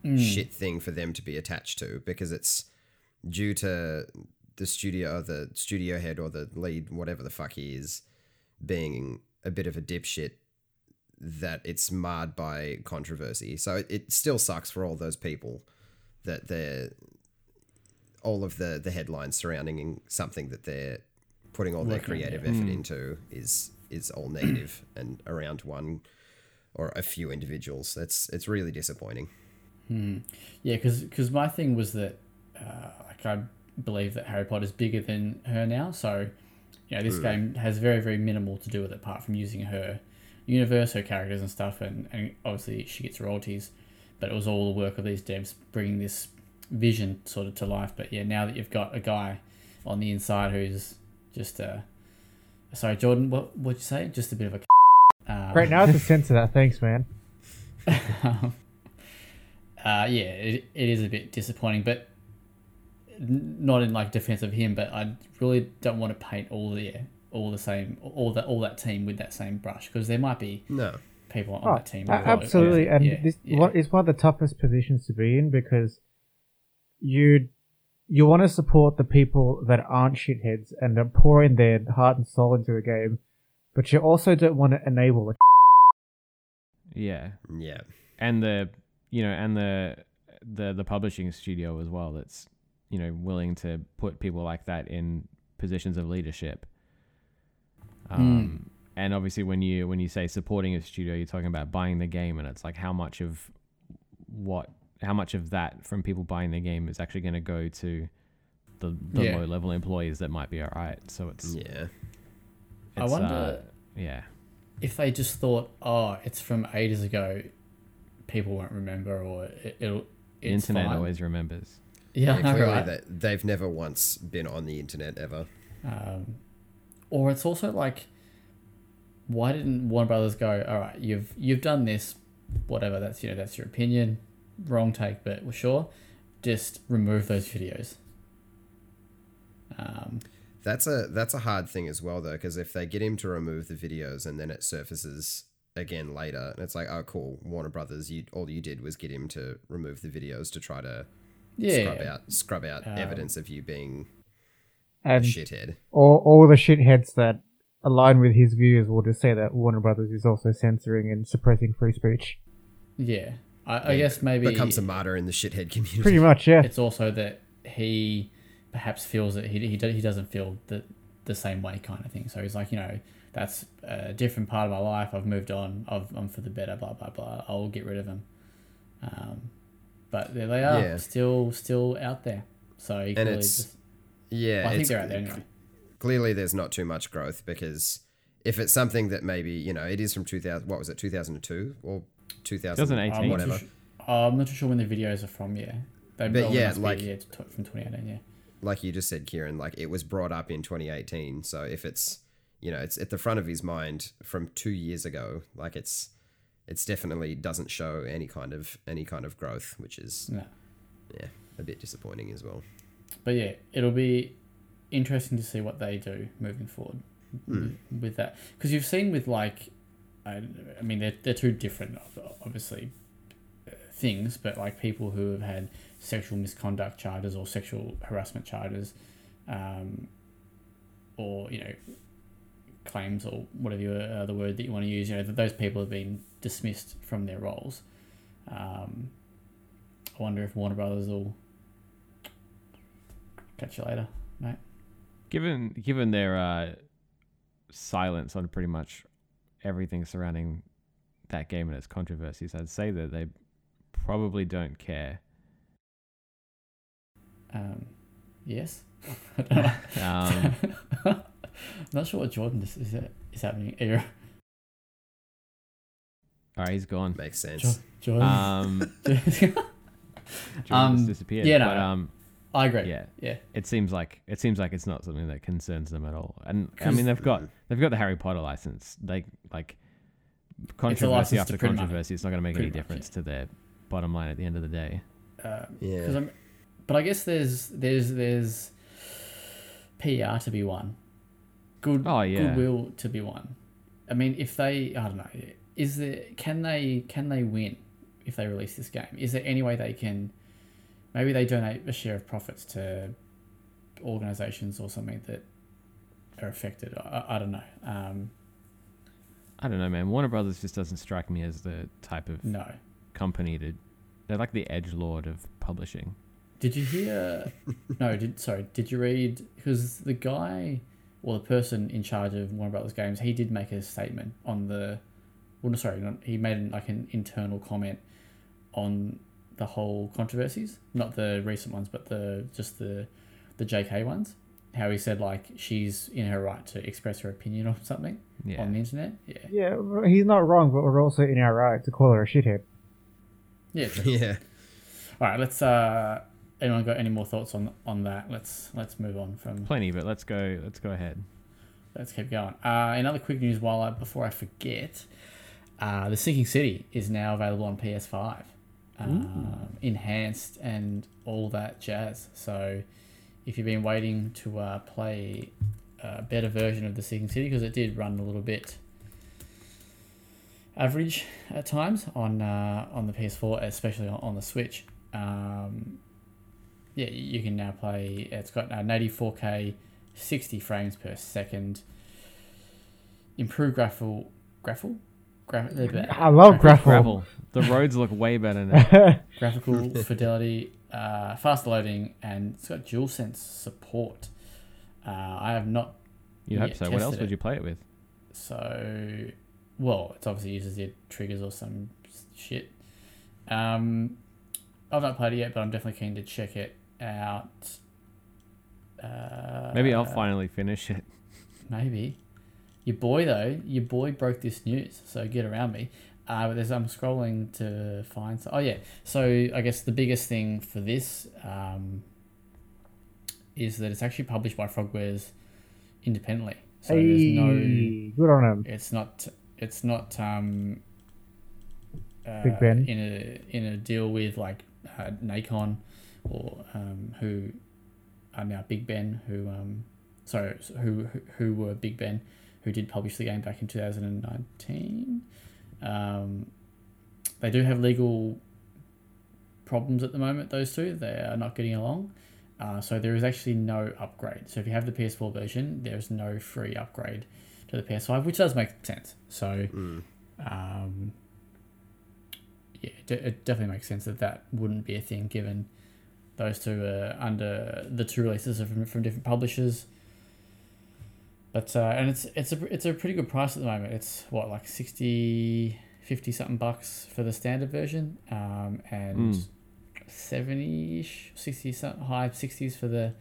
hmm. shit thing for them to be attached to because it's due to the studio the studio head or the lead whatever the fuck he is being a bit of a dipshit that it's marred by controversy. So it, it still sucks for all those people that they're all of the the headlines surrounding something that they're putting all their Working creative yeah. effort into is is all negative and around one or a few individuals. That's it's really disappointing. Hmm. Yeah, because because my thing was that uh, like I believe that Harry Potter is bigger than her now, so you know this game has very very minimal to do with it apart from using her universe, her characters and stuff, and, and obviously she gets royalties, but it was all the work of these devs bringing this vision sort of to life. But yeah, now that you've got a guy on the inside who's just uh, sorry Jordan, what what'd you say? Just a bit of a um, Right now, it's a of that. Thanks, man. uh, yeah, it, it is a bit disappointing, but not in like defense of him. But I really don't want to paint all the all the same all that all that team with that same brush because there might be No. people on Oh, that team. a- who are- absolutely, and yeah, this yeah. what is one of the toughest positions to be in because you you want to support the people that aren't shitheads and are pouring their heart and soul into the game, but you also don't want to enable it. Yeah, Yeah. and the you know and the the the publishing studio as well. That's you know willing to put people like that in positions of leadership. Um, and obviously when you when you say supporting a studio, you're talking about buying the game, and it's like how much of what how much of that from people buying the game is actually going to go to the, the Yeah. low level employees that might be all right. So it's, Yeah. I wonder uh, yeah. if they just thought, oh, it's from ages ago, people won't remember, or it, it'll The it's internet fine. always remembers. Yeah, Yeah, clearly right? that they've never once been on the internet ever. Um, or it's also like, why didn't Warner Brothers go? All right, you've you've done this, whatever. That's you know that's your opinion, wrong take, but we're sure. Just remove those videos. Um, That's a that's a hard thing as well though, because if they get him to remove the videos and then it surfaces again later, and it's like, oh cool, Warner Brothers, you all you did was get him to remove the videos to try to yeah, scrub out scrub out Um, evidence of you being And shithead. all, all the shitheads that align with his views will just say that Warner Brothers is also censoring and suppressing free speech. yeah. I, I guess maybe becomes a martyr in the shithead community. Pretty much, yeah. it's also that he perhaps feels that he, he, he doesn't feel the, the same way kind of thing so he's like you know that's a different part of my life i've moved on I've, i'm for the better blah blah blah i'll get rid of him um, but there they are Yeah. still still out there so he clearly it's- just, Yeah, well, i think they're out there anyway Clearly, there's not too much growth because if it's something that maybe you know it is from 2000, what was it, 2002 or 2000, 2018. I'm not, too whatever. su- I'm not too sure when the videos are from yeah they But yeah, must be, like- yeah, t- from 2018 yeah like you just said, Kieran, like it was brought up in 2018. So if it's, you know, it's at the front of his mind from two years ago, like it's, it's definitely doesn't show any kind of any kind of growth, which is no yeah a bit disappointing as well. But yeah, it'll be interesting to see what they do moving forward with, with that. Because you've seen with like, I, I mean, they're, they're two different, obviously, uh, things, but like people who have had sexual misconduct charges or sexual harassment charges, um, or, you know, claims or whatever you, uh, the word that you want to use, you know, that those people have been dismissed from their roles. Um, I wonder if Warner Brothers will catch you later, mate. Given given their uh, silence on pretty much everything surrounding that game and its controversies, I'd say that they probably don't care. Um, yes. Um, I'm not sure what Jordan is, is, is happening here. all right, he's gone. Makes sense. Jo- Jordan. Um, I Jordan Um, disappeared. yeah, no, but, um, agree. yeah, Yeah. it seems like it seems like it's not something that concerns them at all. And I mean, they've got they've got the Harry Potter license. They like controversy after to print controversy. It's not going to make any Pretty much, difference to their bottom line at the end of the day. Um, Yeah. 'cause I'm, but I guess there's there's there's PR to be won. Good Oh, yeah. goodwill to be won. I mean, if they I don't know, is there can they can they win if they release this game? Is there any way they can? Maybe they donate a share of profits to organizations or something that are affected. I, I don't know. Um, I don't know, man. Warner Brothers just doesn't strike me as the type of no. company to. They're like the edge lord of publishing. Did you hear? no, did sorry. Did you read? Because the guy or the person in charge of Warner Brothers Games, he did make a statement on the. Well, no, sorry, he made like an internal comment on the whole controversies, not the recent ones, but the just the the JK ones. How he said like she's in her right to express her opinion or something Yeah. on the internet. Yeah, Yeah, he's not wrong, but we're also in our right to call her a shithead. yeah. true. yeah. All right, let's. uh Anyone got any more thoughts on on that? Let's let's move on from Plenty, but let's go. Let's go ahead. Let's keep going. Uh, another quick news while I, before I forget, uh, the Sinking City is now available on PS5, um, enhanced and all that jazz. So, if you've been waiting to uh, play a better version of the Sinking City, because it did run a little bit average at times on uh, on the PS4, especially on, on the Switch. Um, yeah, you can now play. It's got an 84k 60 frames per second. Improved graphical, graphical, Gra- I love graphical. Gravel. The roads look way better now. graphical fidelity, uh, fast loading, and it's got DualSense support. Uh, I have not, You'd hope so. What else tested would you play it with? so well, it obviously uses your triggers or some shit. Um, I've not played it yet, but I'm definitely keen to check it out. Uh, Maybe I'll finally finish it. Maybe. Your boy though, your boy broke this news, so get around me. Uh, but there's I'm scrolling to find. So, oh yeah, so I guess the biggest thing for this um, is that it's actually published by Frogwares independently. So there's no. Hey, good on him. It's not. It's not. Um, uh, Big Ben? in a in a deal with like uh, Nacon or um, who are now Big Ben who um sorry who- who were Big Ben who did publish the game back in 2019. Um, they do have legal problems at the moment. Those two they are not getting along. Uh, so there is actually no upgrade. So if you have the PS4 version, there's no free upgrade to the PS5, which does make sense. So um, yeah, it it definitely makes sense that that wouldn't be a thing given those two are under the two releases are from, from different publishers. But uh, and it's it's a it's a pretty good price at the moment. It's what like 60, 50 something bucks for the standard version, um, and Mm. seventy ish, sixty something high sixties for the,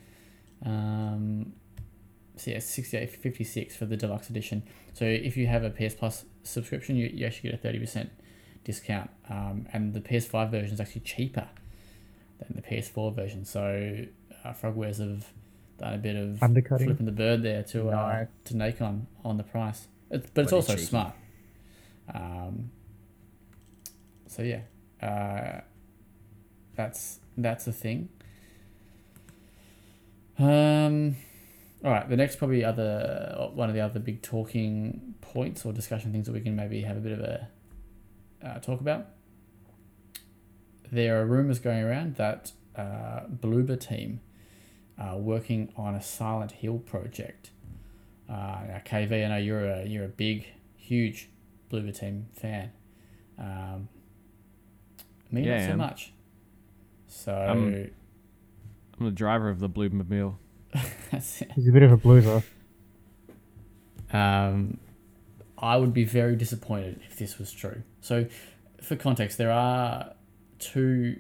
um, so yeah, 68, 56 for the deluxe edition. So if you have a PS Plus subscription, you, you actually get a thirty percent discount, um, and the PS5 version is actually cheaper than the PS4 version. So uh, Frogwares have done a bit of Undercutting. flipping the bird there to uh, to Nacon on the price. It's, but it's Bloody also cheeky. smart. Um, so yeah, uh, that's that's a thing. Um, all right. The next probably other one of the other big talking points or discussion things that we can maybe have a bit of a uh, talk about. There are rumors going around that uh, Bloober team are working on a Silent Hill project. Uh, now, KV, I know you're a you're a big, huge Bloober team fan. Um, me, Yeah, not so much. So Um, I'm the driver of the Bluemobile. that's it. He's a bit of a blueser. Um, I would be very disappointed if this was true. So, for context, there are two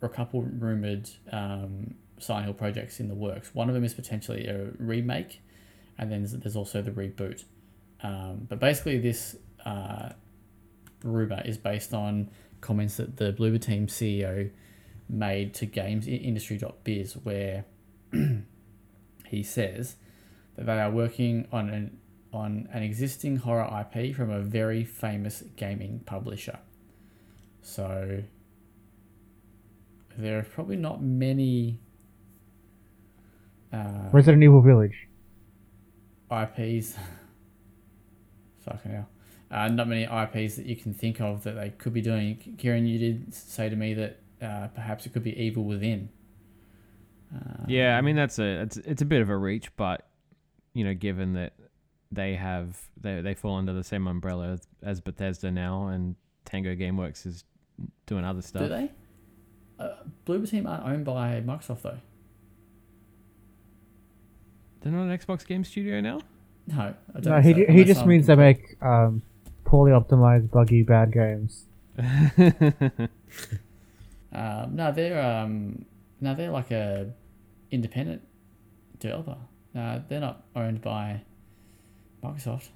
or a couple rumored um, Silent Hill projects in the works. One of them is potentially a remake, and then there's- also the reboot. Um, but basically, this uh, rumor is based on comments that the Bloober Team CEO made to GamesIndustry.biz, where he says that they are working on an on an existing horror IP from a very famous gaming publisher. So there are probably not many uh, Resident Evil Village. IPs. Fucking hell. Uh, not many IPs that you can think of that they could be doing. Kieran, you did say to me that uh, perhaps it could be Evil Within. Uh, Yeah, I mean that's a it's it's a bit of a reach, but you know, given that they have they they fall under the same umbrella as, as Bethesda now, and Tango GameWorks is doing other stuff. Do they? Uh, Bloober Team aren't owned by Microsoft though. They're not an Xbox game studio now. No, I don't No, he, so, he just means they make um, poorly optimized, buggy, bad games. Um, no, they're um, no, they're like a independent developer. No, they're not owned by Microsoft.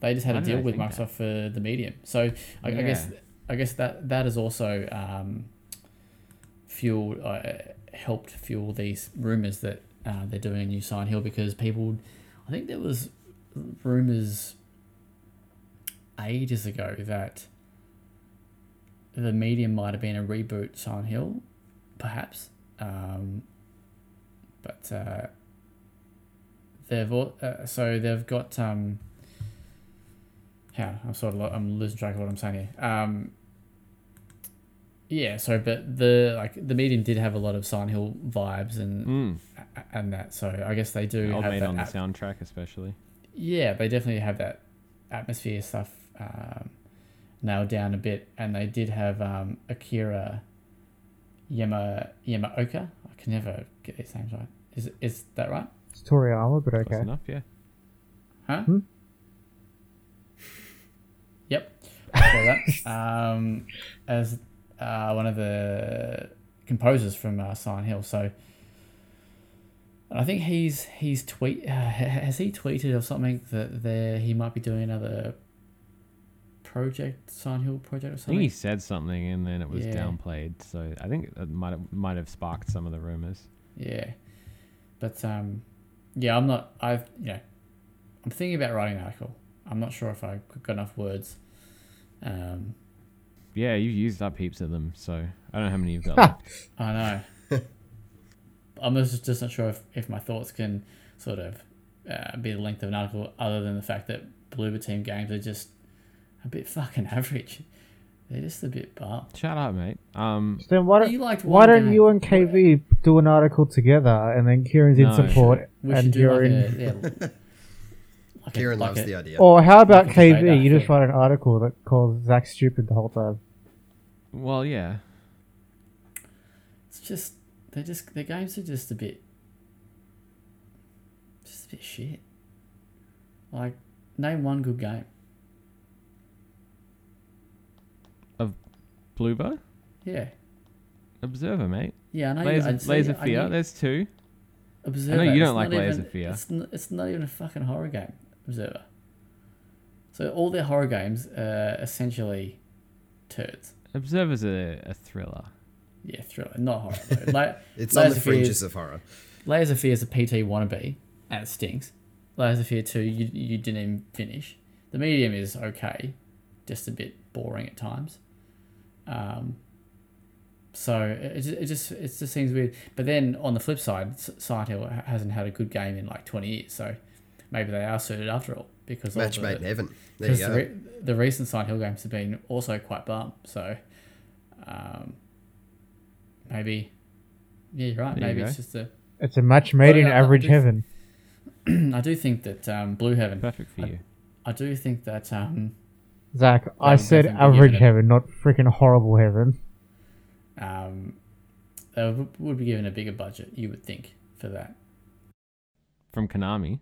They just had a deal with think Microsoft for the medium. So I, I guess Yeah. I guess that that has also um, fueled uh, helped fuel these rumors that uh, they're doing a new Silent Hill because people, I think there was rumors ages ago that the medium might have been a reboot Silent Hill, perhaps. Um, but uh, they've all, uh, so they've got um. Yeah, I'm sort of I'm losing track of what I'm saying here. Um, yeah, so but the like the medium did have a lot of Silent Hill vibes and Mm. and that. So I guess they do Old have Maid that on the at- soundtrack, especially. yeah, they definitely have that atmosphere stuff um, nailed down a bit, and they did have um, Akira Yama Yamaoka. I can never get these names right. Is is that right? It's Toriyama, but Close okay. enough, yeah. Huh? Hmm? Yep. So that um, as uh, one of the composers from uh, Silent Hill. So I think he's he's tweet uh, has he tweeted or something that there he might be doing another project, Silent Hill project or something. I think he said something and then it was Yeah. downplayed. So I think it might have might have sparked some of the rumors. Yeah, but um, yeah, I'm not. I've you know, I'm thinking about writing an article. I'm not sure if I've got enough words. Um, Yeah, you've used up heaps of them, so I don't know how many you've got. left. I know. I'm just, just not sure if, if my thoughts can sort of uh, be the length of an article, other than the fact that Bloober Team games are just a bit fucking average. They're just a bit bum. Shut up, mate. Um, Then why don't You liked why don't game. you and KV do an article together, and then Kieran's in No. support, We should and do you're like in. a, yeah, like Kieran a, like loves a, the idea. Or how about Like KV? You just write an article that calls Zach stupid the whole time. Well, yeah. It's just they just their games are just a bit, just a bit shit. Like, name one good game. Of Bluebo, Yeah, Observer, mate. yeah. I know. Layers, you, I'd Layers I Fear. knew- There's two. Observer. you don't like Layers even- Fear. It's, n- it's not even a fucking horror game. Observer. So all their horror games are essentially turds. Observer's a, a thriller. Yeah, thriller, not horror. Though. like, It's on the Layers fringes is- of horror. Layers of Fear is a PT wannabe, and it stinks. of Fear 2, you, you didn't even finish. The medium is okay, just a bit boring at times. Um, so it, it just it just seems weird. But then on the flip side, S- Silent Hill hasn't had a good game in like 20 years, so maybe they are suited after all. Because all Match the- made in heaven. There you go. the, re- the recent Silent Hill games have been also quite bum. So um, maybe, yeah, you're right. There maybe go. it's just a It's a match made in I average do- heaven. I do think that um, Blue Heaven. Perfect for you. I do think that um, Zach, I said average heaven, not freaking horrible heaven. um, they would- would be given a bigger budget. You would think for that. From Konami.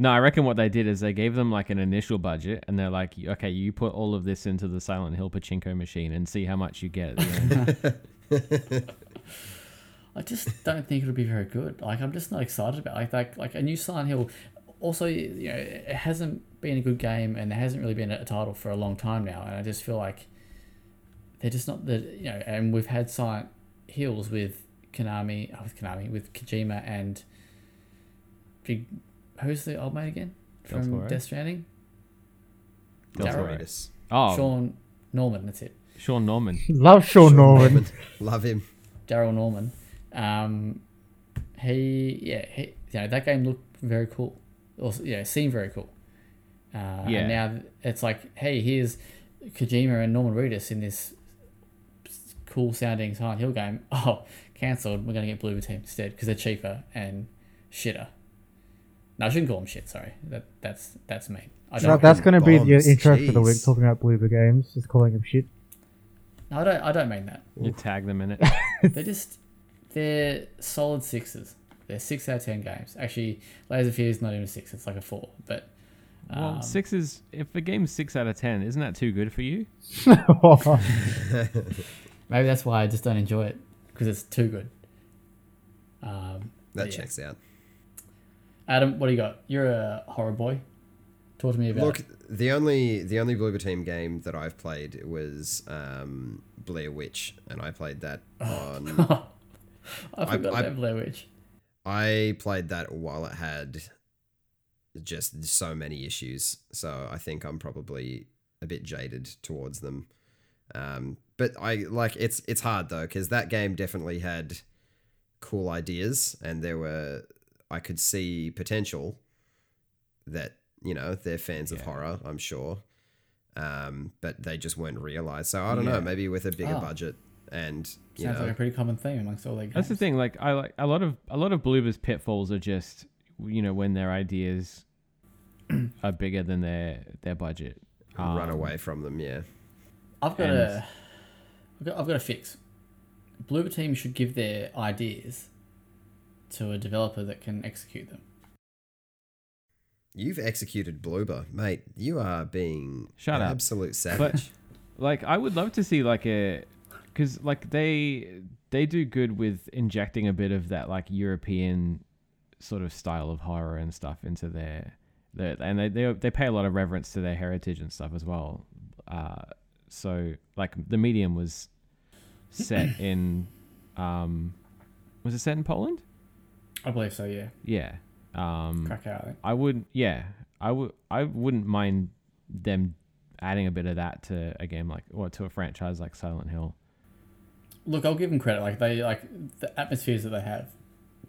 No, I reckon what they did is they gave them like an initial budget, and they're like, okay, you put all of this into the Silent Hill pachinko machine and see how much you get. At the end. I just don't think it'll be very good. Like I'm just not excited about it. like like like a new Silent Hill. Also, you know, it hasn't been a good game, and there hasn't really been a title for a long time now. And I just feel like they're just not the you know. And we've had Silent Hills with Konami, oh, with Konami, with Kojima and big. Who's the old mate again Del from Toro. Death Stranding? Del Darryl. Toro. Oh, Sean, Sean Norman. That's it. Sean Norman. Love Sean Norman. Love him. Daryl Norman. Um, he yeah he you know that game looked very cool. Also, yeah, seemed very cool. Uh, Yeah. And now it's like, hey, here's Kojima and Norman Reedus in this cool sounding Silent Hill game. Oh, cancelled. We're gonna get Bloober Team instead because they're cheaper and shitter. No, I shouldn't call them shit. Sorry, that that's that's mean. I No, don't. that's going to be the bombs, intro for the week, jeez. talking about Bloober Games, just calling them shit. No, I don't. I don't mean that. You tag them in it. They're just they're solid sixes. They're six out of ten games. Actually, Layers Fear is not even a six. It's like a four. But Well, um, six is if a game's six out of ten, isn't that too good for you? maybe that's why I just don't enjoy it because it's too good. Um, That yeah. checks out. Adam, what do you got? You're a horror boy. Talk to me about. Look, it. the only the only Bloober Team game that I've played was um, Blair Witch, and I played that on. I forgot I- about Blair Witch. I played that while it had just so many issues, so I think I'm probably a bit jaded towards them. Um, but I like it's it's hard though because that game definitely had cool ideas, and there were I could see potential that you know they're fans of horror, I'm sure, um, but they just weren't realized. So I don't Yeah. know, maybe with a bigger Oh. budget and you Sounds know like a pretty common theme amongst all their games. That's the thing. Like I like a lot of a lot of Bloober's pitfalls are just you know when their ideas are bigger than their their budget. run Um, away from them. Yeah. I've got And- a, I've got, I've got a fix. Bloober Team should give their ideas to a developer that can execute them. You've executed Bloober, mate. You are being Shut an up. absolute savage. But like I would love to see like a because like they they do good with injecting a bit of that like European sort of style of horror and stuff into their their and they they, they pay a lot of reverence to their heritage and stuff as well. Uh, so like the medium was set in, um, was it set in Poland? I believe so. Yeah, Yeah. Um, Krakow. I think. I would, yeah, I would, I wouldn't mind them adding a bit of that to a game like or to a franchise like Silent Hill. Look, I'll give them credit. Like they like the atmospheres that they have.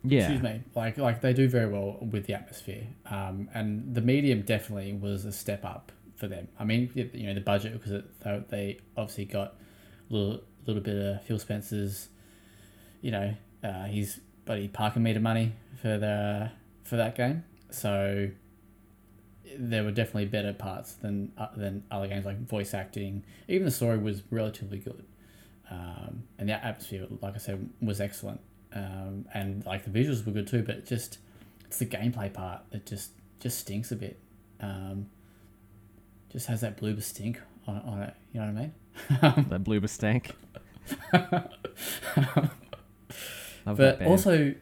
Yeah, Excuse me. Like like they do very well with the atmosphere. Um, and the medium definitely was a step up for them. I mean, you know, the budget because it, they, they obviously got a little little bit of Phil Spencer's, you know, uh, his buddy parking meter money for the for that game. So there were definitely better parts than uh, than other games like voice acting. Even the story was relatively good, um, and the atmosphere, like I said, was excellent. Um, and like the visuals were good too, but just it's the gameplay part that just just stinks a bit. Um, just has that bloober stink on, on it. You know what I mean? that bloober stank. Love but band. also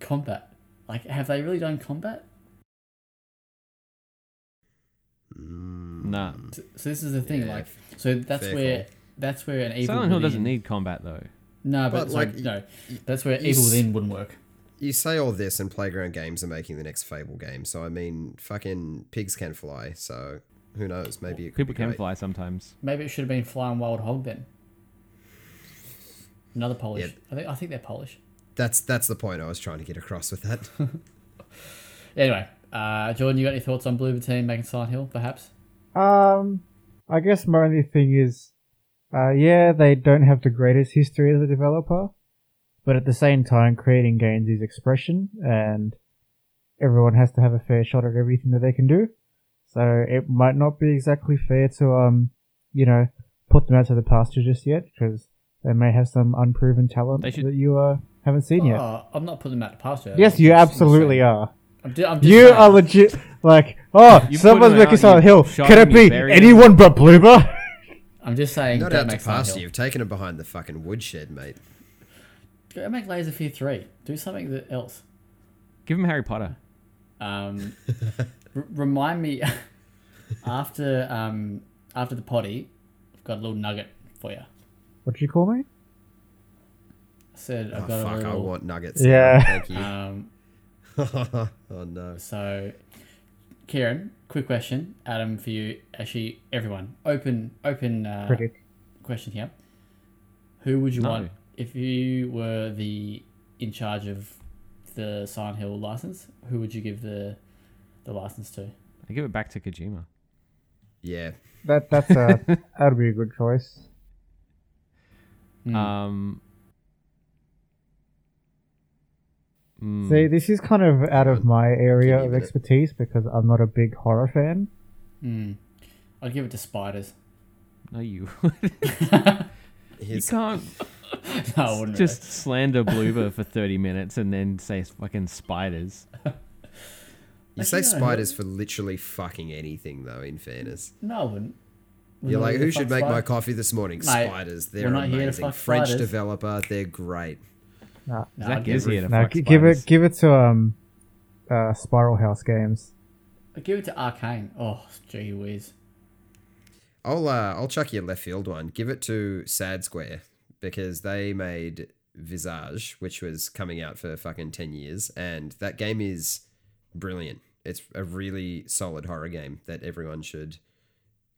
combat. Like, have they really done combat? Mm. nah. So, so this is the thing. Yeah, like, so that's fair where call. that's where an evil Silent Hill doesn't need combat though. No, but, But, sorry, like, no, that's where you evil s- within wouldn't work. You say all this, and Playground Games are making the next Fable game. So I mean, fucking pigs can fly. So who knows? Maybe it could People be can great. fly sometimes. Maybe it should have been Flying Wild Hog then. Another Polish. Yeah. I think I think they're Polish. That's that's the point I was trying to get across with that. Anyway, uh, Jordan, you got any thoughts on Bloober Team making Silent Hill, perhaps? Um, I guess my only thing is, uh, yeah, they don't have the greatest history as a developer, but at the same time, creating games is expression, and everyone has to have a fair shot at everything that they can do. So it might not be exactly fair to, um, you know, put them out to the pasture just yet, because they may have some unproven talent They should- that you uh, haven't seen yet. Oh, I'm not putting them out to pasture. yes, you absolutely are. I'm, ju- I'm just You saying. are legit like, oh, You someone's put 'em making out, Silent you Hill. shot Can them, it you be buried anyone but Bloober? I'm just saying. Not don't out to make Silent pasture. Hill. You've taken it behind the fucking woodshed, mate. Go make Laser Fear three. Do something that else. Give him Harry Potter. Um, r- remind me after um after the potty. I've got a little nugget for you. What'd you call me? Said I've Oh got fuck! a I little. want nuggets. Yeah. Thank you. Um, oh no. so, Kieran, quick question. Adam, for you. Actually, everyone. Open open uh, question here. Who would you No. want if you were the in charge of the Silent Hill license? Who would you give the the license to? I give it back to Kojima. Yeah. That that's a that'd be a good choice. Hmm. Um. Mm, See, this is kind of out of my area Give of it expertise because I'm not a big horror fan. Hmm. I'd give it to Spiders. no, you. you can't no, I wouldn't. just slander Bloober for thirty minutes and then say fucking spiders. you say Actually, no, spiders for literally fucking anything, though. In fairness. No, I wouldn't. We're you're like, who should fuck make my coffee this morning? Mate, spiders. we're They're not here to amazing. fuck French spiders. developer. They're great. Nah, No, Zach give is it- here to no, fuck gi- give it give it to um, uh, Spiral House Games. I'd give it to Arkane. Oh, gee whiz. I'll uh, I'll chuck you a left field one. Give it to Sad Square because they made Visage, which was coming out for fucking ten years, and that game is brilliant. It's a really solid horror game that everyone should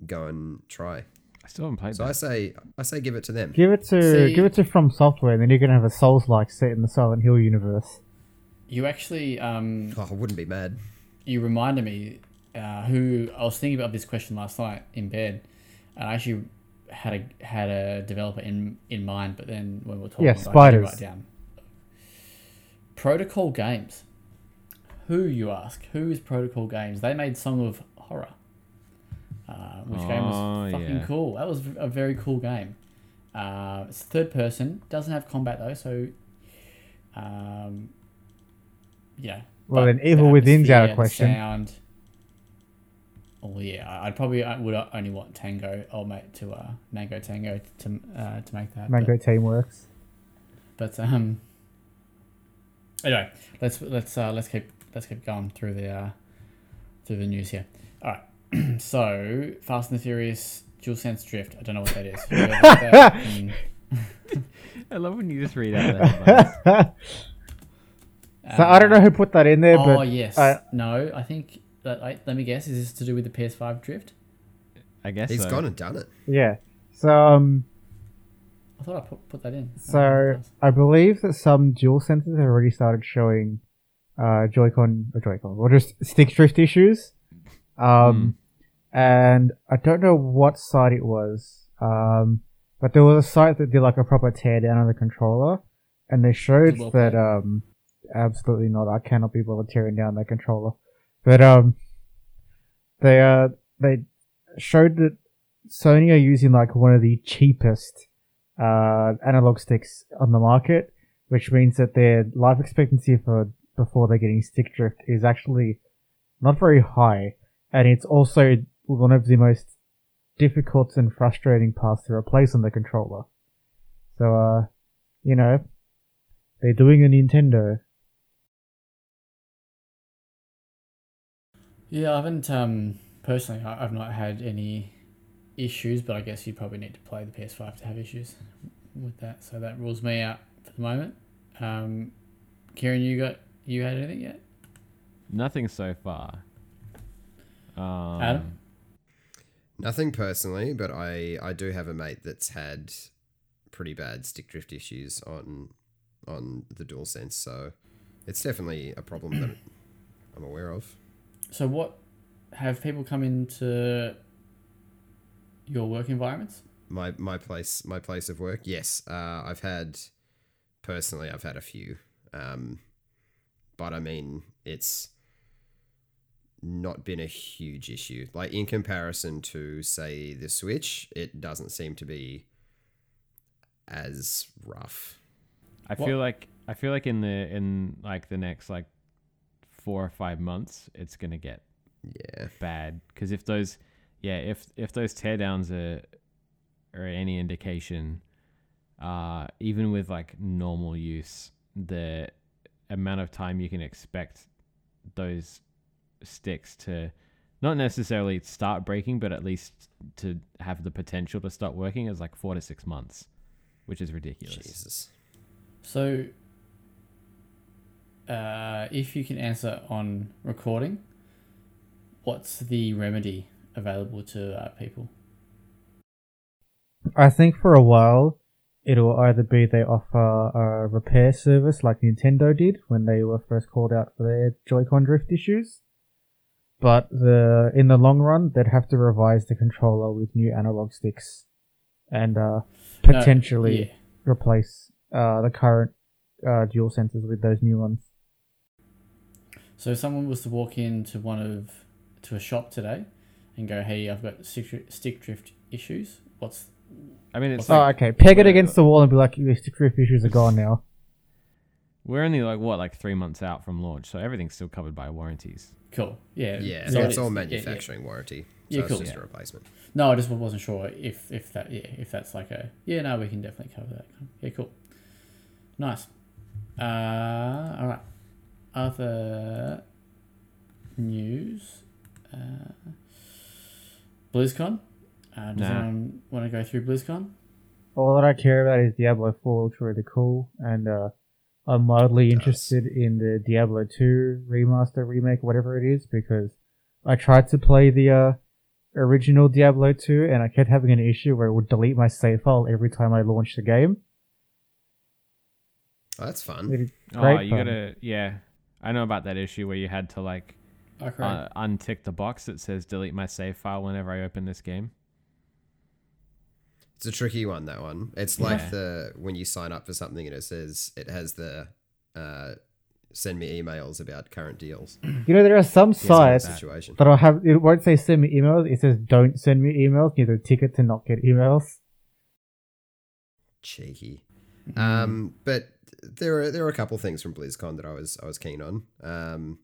go and try. I still haven't played So I say I say give it to them. Give it to See- give it to From Software, and then you're gonna have a Souls like set in the Silent Hill universe. You actually um Oh, I wouldn't be mad. you reminded me uh, who I was thinking about this question last night in bed, and I actually had a had a developer in in mind, but then when we were talking, Yeah, I didn't spiders. write down. Protocol Games. Who you ask? Who is Protocol Games? They made Song of Horror, uh, which game was Oh, fucking yeah. cool. That was a very cool game. Uh, it's third person, doesn't have combat though, so um, yeah. Well, But then Evil the Within's out of atmosphere, question. Sound. Oh yeah, I- I'd probably I would only want Tango, old mate, to uh, Mango Tango to uh, to make that. Mango Teamworks. But, but um. Anyway, let's let's uh, let's keep let's keep going through the uh, through the news here. All right, so Fast and the Furious dual sense drift. I don't know what that is. That can- I love when you just read out the headlines. so I don't know who put that in there, Oh but yes. I- no, I think. That, I, let me guess. Is this to do with the PS5 drift? I guess He's so. gone and done it. yeah. So um, I thought I put, put that in. So nice. I believe that some dual senses have already started showing uh Joy-Con or Joy-Con or just stick drift issues. Um, and I don't know what site it was. Um, but there was a site that did like a proper tear down of the controller, and they showed Well that um, absolutely not. I cannot be bothered tearing down that controller. But um, they uh they showed that Sony are using like one of the cheapest uh analog sticks on the market, which means that their life expectancy for before they're getting stick drift is actually not very high, and it's also one of the most difficult and frustrating parts to replace on the controller. So, uh, you know, they're doing a Nintendo. Yeah, I haven't um personally. I- I've not had any issues, but I guess you probably need to play the PS5 to have issues with that. So that rules me out for the moment. Um, Kieran, you got you had anything yet? Nothing so far. Um, Adam? Nothing personally, but I I do have a mate that's had pretty bad stick drift issues on on the DualSense, so it's definitely a problem that I'm aware of. So what have people come into your work environments? My my place my place of work, yes, uh, I've had personally I've had a few, um, but I mean it's not been a huge issue. Like in comparison to say the Switch, it doesn't seem to be as rough. I What- feel like I feel like in the in like the next like four or five months, it's gonna get Yeah. bad because if those yeah if if those teardowns are are any indication, uh, even with like normal use, the amount of time you can expect those sticks to not necessarily start breaking, but at least to have the potential to stop working is like four to six months, which is ridiculous. Jesus. So, uh, if you can answer on recording, what's the remedy available to uh, people? I think for a while, it'll either be they offer a repair service like Nintendo did when they were first called out for their Joy-Con drift issues. But the in the long run, they'd have to revise the controller with new analog sticks, and uh, No, potentially yeah. replace uh, the current uh, dual sensors with those new ones. So if someone was to walk into one of to a shop today and go, "Hey, I've got stick, stick drift issues," what's I mean, it's Oh, like okay. Peg it against the wall and be like, "Your stick drift issues are gone now." We're only like what like three months out from launch, so everything's still covered by warranties. cool? Yeah, Yeah, so it it's is. all Yeah, yeah. manufacturing warranty. So Yeah, it's cool. just Yeah. a replacement. No, I just wasn't sure if if that yeah if that's like a yeah no we can definitely cover that. Yeah, cool. Nice. Uh, all right. Other news. Uh, BlizzCon. Uh, does Nah. anyone want to go through BlizzCon? All that I care about is Diablo 4 looks really cool, and uh, I'm mildly interested in the Diablo 2 remaster, remake, whatever it is, because I tried to play the uh, original Diablo 2, and I kept having an issue where it would delete my save file every time I launched the game. Oh, that's fun. It is oh, you fun. gotta yeah. I know about that issue where you had to like Okay. uh, untick the box that says delete my save file whenever I open this game. It's a tricky one. That one. It's like Yeah. the when you sign up for something and it says it has the uh, send me emails about current deals. You know, there are some sites that I'll have, it won't say send me emails, it says don't send me emails, you have a ticket to not get emails. Cheeky. Mm. Um, but there are there are a couple things from BlizzCon that I was I was keen on. Um,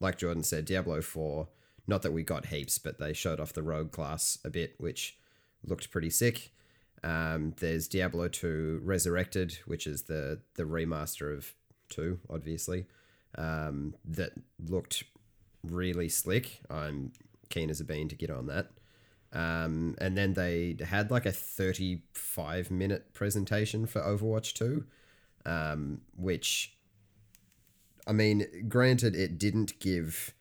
like Jordan said, Diablo Four. Not that we got heaps, but they showed off the rogue class a bit, which looked pretty sick. Um, there's Diablo Two Resurrected, which is the the remaster of two, obviously. Um, that looked really slick. I'm keen as a bean to get on that. Um, and then they had like a 35 minute presentation for Overwatch 2, um, which, I mean, granted, it didn't give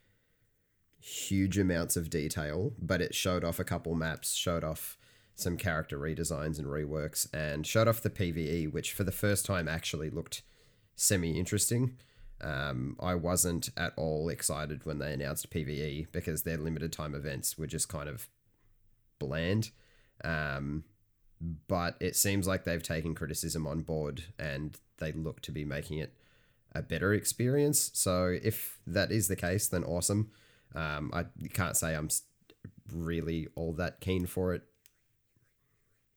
huge amounts of detail, but it showed off a couple maps, showed off some character redesigns and reworks, and showed off the PvE, which for the first time actually looked semi interesting. Um, I wasn't at all excited when they announced PvE because their limited time events were just kind of bland. Um, but it seems like they've taken criticism on board and they look to be making it a better experience. So if that is the case, then awesome. Um, I can't say I'm really all that keen for it,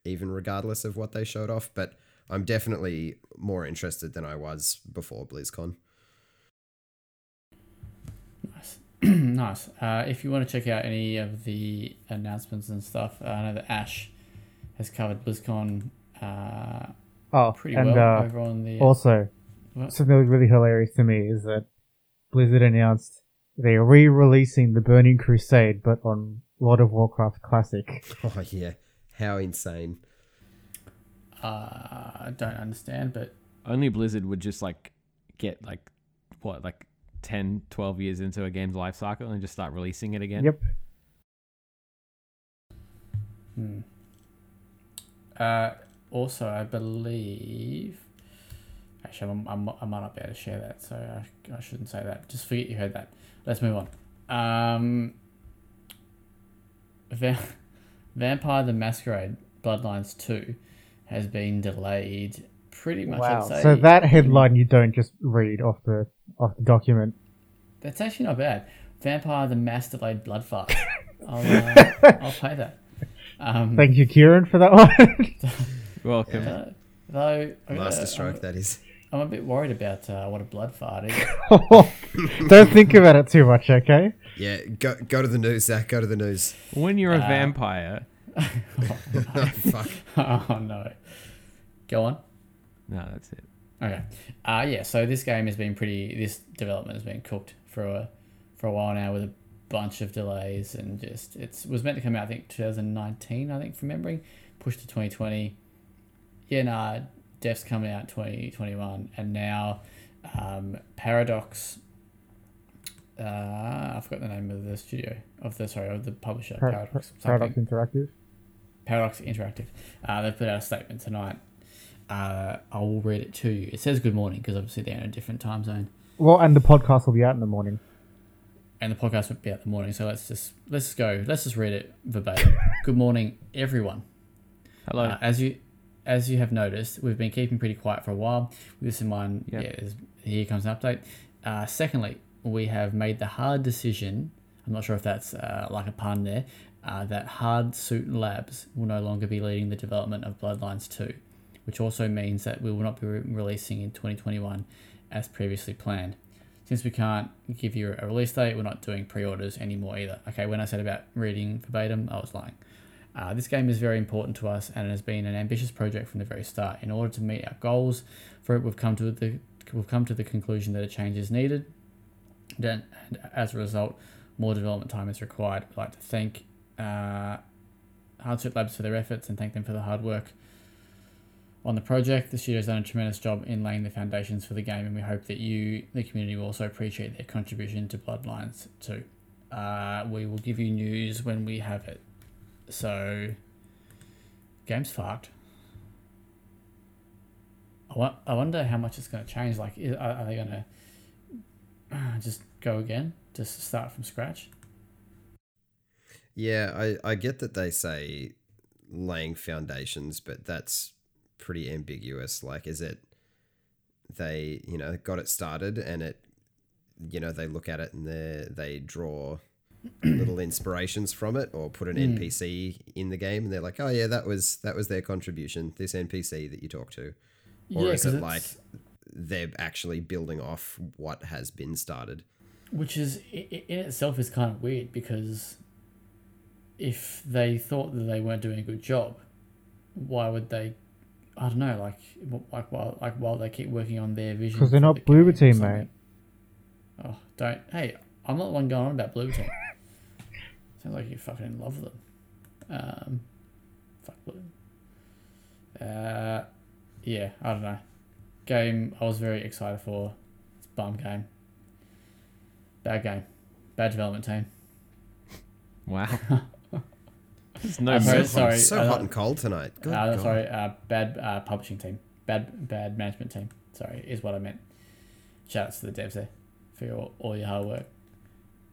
even regardless of what they showed off, but I'm definitely more interested than I was before BlizzCon. Nice. nice. Uh, if you want to check out any of the announcements and stuff, uh, I know that Ash has covered BlizzCon uh, Oh, pretty and well uh, over on the. also What? something that was really hilarious to me is that Blizzard announced they're re-releasing the Burning Crusade, but on World of Warcraft Classic. Oh, yeah. How insane. uh, I don't understand, but Only Blizzard would just like get like what like 10, 12 years into a game's life cycle and just start releasing it again. Yep. Hmm. Uh, also, I believe. Actually, I'm, I'm, I might not be able to share that, so I, I shouldn't say that. Just forget you heard that. Let's move on. Um, Va- Vampire the Masquerade Bloodlines 2 has been delayed pretty much. Wow. I'd say, So that headline you don't just read off the off the document. That's actually not bad. Vampire the Mass Delayed Blood I'll, uh, I'll pay that. Um, Thank you, Kieran, for that one. Welcome. uh, though, I gotta- Master stroke, that is. I'm a bit worried about uh, what a blood fart is. don't think about it too much, okay? Yeah, go go to the news, Zach. Go to the news. When you're a Uh, vampire, oh, fuck. oh no. Go on. no, that's it. Okay. Uh yeah, so this game has been pretty this development has been cooked for a for a while now with a bunch of delays and just it's was meant to come out I think 2019, I think from memory, pushed to 2020. Yeah, nah, Def's coming out 2021 and now um, Paradox uh, I forgot the name of the studio of the sorry of the publisher Par- Paradox. Paradox Interactive. Paradox Interactive. Uh, they put out a statement tonight. Uh, I will read it to you. It says good morning because obviously they're in a different time zone, Well, and the podcast will be out in the morning. and the podcast won't be out in the morning. So let's just let's just go. Let's just read it verbatim. good morning, everyone. Hello. Uh, as you as you have noticed, we've been keeping pretty quiet for a while. With this in mind, Yep. yeah, here comes an update. Uh, secondly, we have made the hard decision. I'm not sure if that's uh, like a pun there. Uh, that Hardsuit Labs will no longer be leading the development of Bloodlines 2, which also means that we will not be re- releasing in 2021 as previously planned. Since we can't give you a release date, we're not doing pre orders anymore either. Okay, when I said about reading verbatim, I was lying. Uh, this game is very important to us and it has been an ambitious project from the very start. In order to meet our goals for it, we've come to the we've come to the conclusion that a change is needed. Then, as a result, more development time is required. I'd like to thank uh, Hardsuit Labs for their efforts and thank them for the hard work on the project. The studio's done a tremendous job in laying the foundations for the game, and we hope that you, the community, will also appreciate their contribution to Bloodlines too. Uh, we will give you news when we have it. So, game's fucked. I, wonder how much it's going to change. Like, are they going to just go again? Just start from scratch? Yeah, I, I get that they say laying foundations, but that's pretty ambiguous. Like, is it they, you know, got it started and it, you know, they look at it and they they draw little inspirations from it or put an Mm. NPC in the game and they're like, oh yeah, that was that was their contribution. This NPC that you talk to, or is it like they're actually building off what has been started? Which is i- i- in itself is kind of weird because if they thought that they weren't doing a good job, why would they? I don't know, like like while like while they keep working on their vision. Because they're not the Bloober game or Team, something. mate. Oh, don't! Hey, I'm not the one going on about Blue Team. Sounds like you're fucking in love with them. Um, fuck Blue. Uh, yeah, I don't know. Game I was very excited for. It's a bum game. Bad game. Bad development team. Wow. There's no I'm very sorry. so uh, hot and cold tonight. Good Uh, God. sorry, uh, bad uh, publishing team. Bad bad management team. Sorry, is what I meant. Shout outs to the devs there for your, all your hard work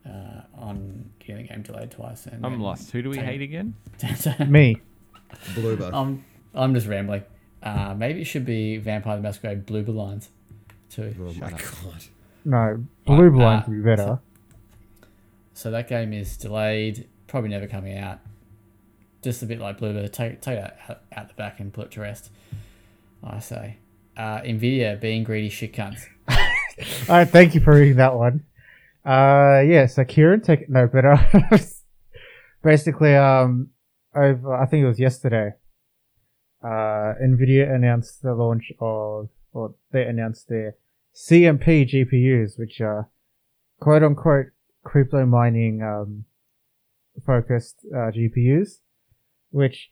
uh, on getting the game delayed twice. And I'm then- lost. Who do we Team. hate again? Me. Bloober. I'm I'm just rambling. Uh, maybe it should be Vampire the Masquerade Blue Lines too. oh my up. god. No, Blue Right, Blind uh, would be better. So that game is delayed, probably never coming out. Just a bit like Blue Bloober, take take that out, out the back and put it to rest. I say. Uh, Nvidia being greedy shit cunts. All right, thank you for reading that one. Uh, yeah, so Kieran, take no better. Basically, um, over I think it was yesterday. Uh, Nvidia announced the launch of, or they announced their CMP GPUs, which are quote unquote crypto mining um, focused uh, GPUs, which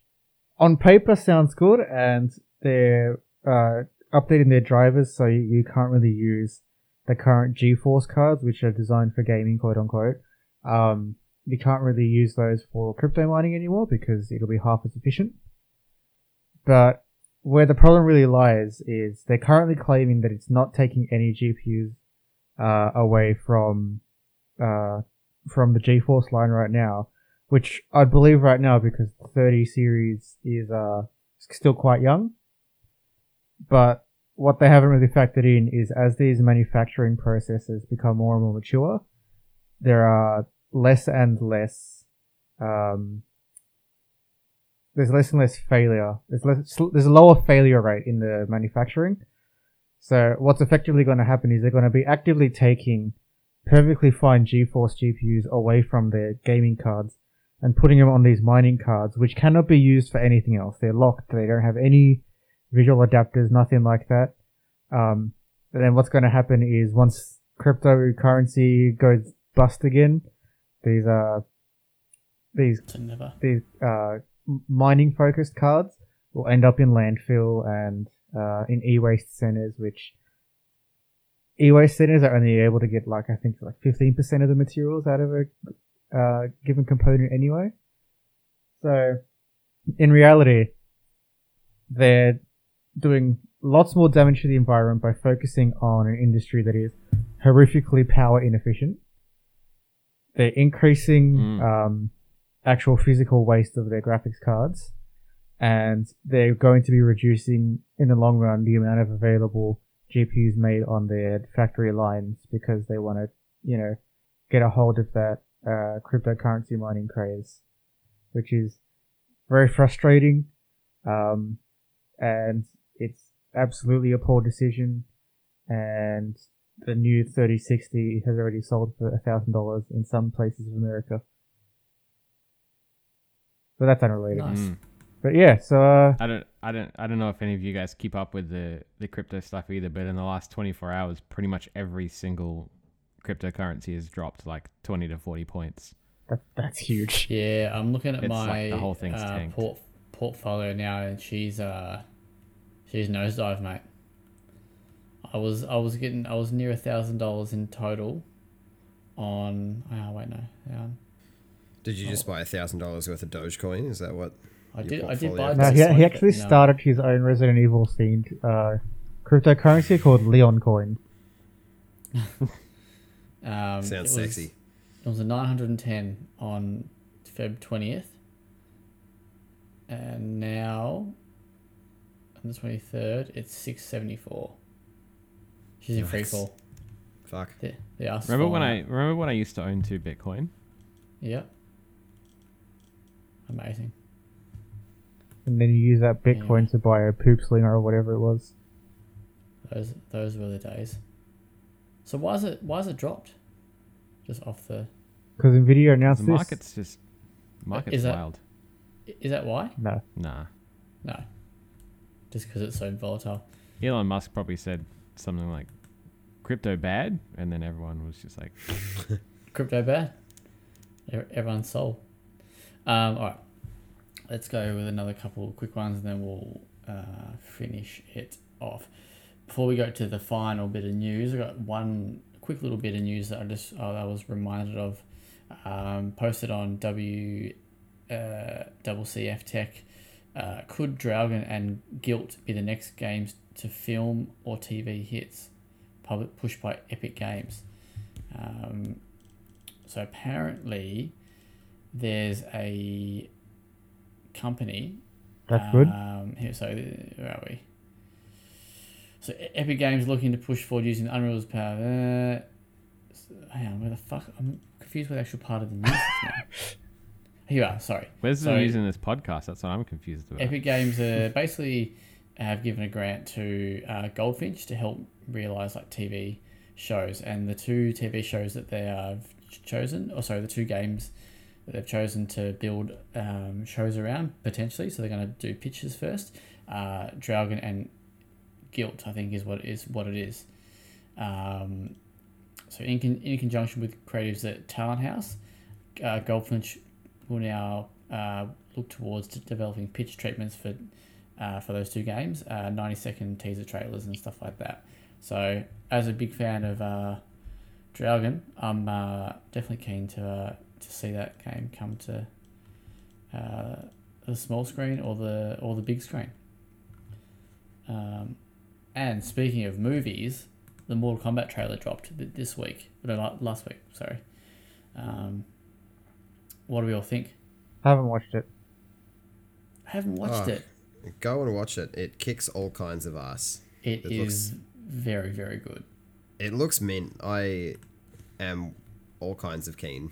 on paper sounds good, and they're uh, updating their drivers so you, you can't really use the current GeForce cards, which are designed for gaming, quote unquote. Um, you can't really use those for crypto mining anymore because it'll be half as efficient. But where the problem really lies is they're currently claiming that it's not taking any GPUs uh, away from uh, from the GeForce line right now, which I believe right now because the 30 series is uh, still quite young. But what they haven't really factored in is as these manufacturing processes become more and more mature, there are less and less um, there's less and less failure. There's less, there's a lower failure rate in the manufacturing. So what's effectively going to happen is they're going to be actively taking perfectly fine GeForce GPUs away from their gaming cards and putting them on these mining cards, which cannot be used for anything else. They're locked. They don't have any visual adapters, nothing like that. Um, and then what's going to happen is once cryptocurrency goes bust again, these uh these these uh, mining focused cards will end up in landfill and uh, in e-waste centers, which e-waste centers are only able to get like I think like fifteen percent of the materials out of a uh, given component anyway. So in reality, they're doing lots more damage to the environment by focusing on an industry that is horrifically power inefficient. They're increasing Mm. um, actual physical waste of their graphics cards, and they're going to be reducing in the long run the amount of available GPUs made on their factory lines because they want to, you know, get a hold of that uh, cryptocurrency mining craze, which is very frustrating, um, and it's absolutely a poor decision. And the new 3060 has already sold for thousand dollars in some places of America. But that's unrelated. Nice. Mm. But yeah, so uh, I don't, I don't, I don't know if any of you guys keep up with the the crypto stuff either. But in the last 24 hours, pretty much every single cryptocurrency has dropped like 20 to 40 points. that, that's huge. Yeah, I'm looking at It's my like the whole thing's uh, port, portfolio now, and she's uh, she's nosedive, mate. I was I was getting I was near a thousand dollars in total. On oh wait no, hang on. Did you just buy a thousand dollars worth of Dogecoin? Is that what? I did I did buy. No, he, he actually no. started his own Resident Evil themed uh, cryptocurrency called Leon Coin. Um, Sounds it was- sexy. It was a 910 on Feb 20th. And now, on the 23rd, it's 674. She's in free fall. Fuck. The, the Remember when I remember when I used to own two Bitcoin? out. Yep. Amazing. And then you use that Bitcoin to buy a poop slinger or whatever it was. Those those were the days. So why is it why is it dropped? Just off the Because Nvidia The announced this. market's just market's Is that- wild. is that why? No. Nah. No. Just because it's so volatile. Elon Musk probably said something like crypto bad and then everyone was just like Crypto bad. Ev- Everyone's sold. Um, all right. let's go with another couple of quick ones, and then we'll uh, finish it off. Before we go to the final bit of news, I got one quick little bit of news that I just oh, I was reminded of. Um, posted on W uh, double CF Tech. Uh, could Dragon and Guilt be the next games to film or TV hits? Public pushed by Epic Games. Um, so apparently, there's a company. That's good. Um, here, so where are we? So Epic Games looking to push forward using Unreal's power. Uh, hang on, where the fuck? I'm confused with the actual part of the news is now. Here you are. Sorry. Where's the So- news in this podcast? That's what I'm confused about. Epic Games uh, basically have given a grant to uh, Goldfinch to help realize like TV shows, and the two TV shows that they have chosen, or sorry, the two games they've chosen to build um, shows around potentially. So they're going to do pitches first. Uh, Dragon and Guilt, I think, is what is what it is. Um, so in con- in conjunction with creatives at Talent House, uh, Goldfinch will now uh, look towards to developing pitch treatments for uh, for those two games, uh, 90 second teaser trailers and stuff like that. So, as a big fan of uh, Dragon, I'm uh, definitely keen to uh, to see that game come to uh, the small screen or the or the big screen. Um, and speaking of movies, the Mortal Kombat trailer dropped this week. No, last week. Sorry. Um, what do we all think? I haven't watched it. I haven't watched Oh. it. Go and watch it. It kicks all kinds of ass. It It is looks- very, very good. It looks mint. I am all kinds of keen.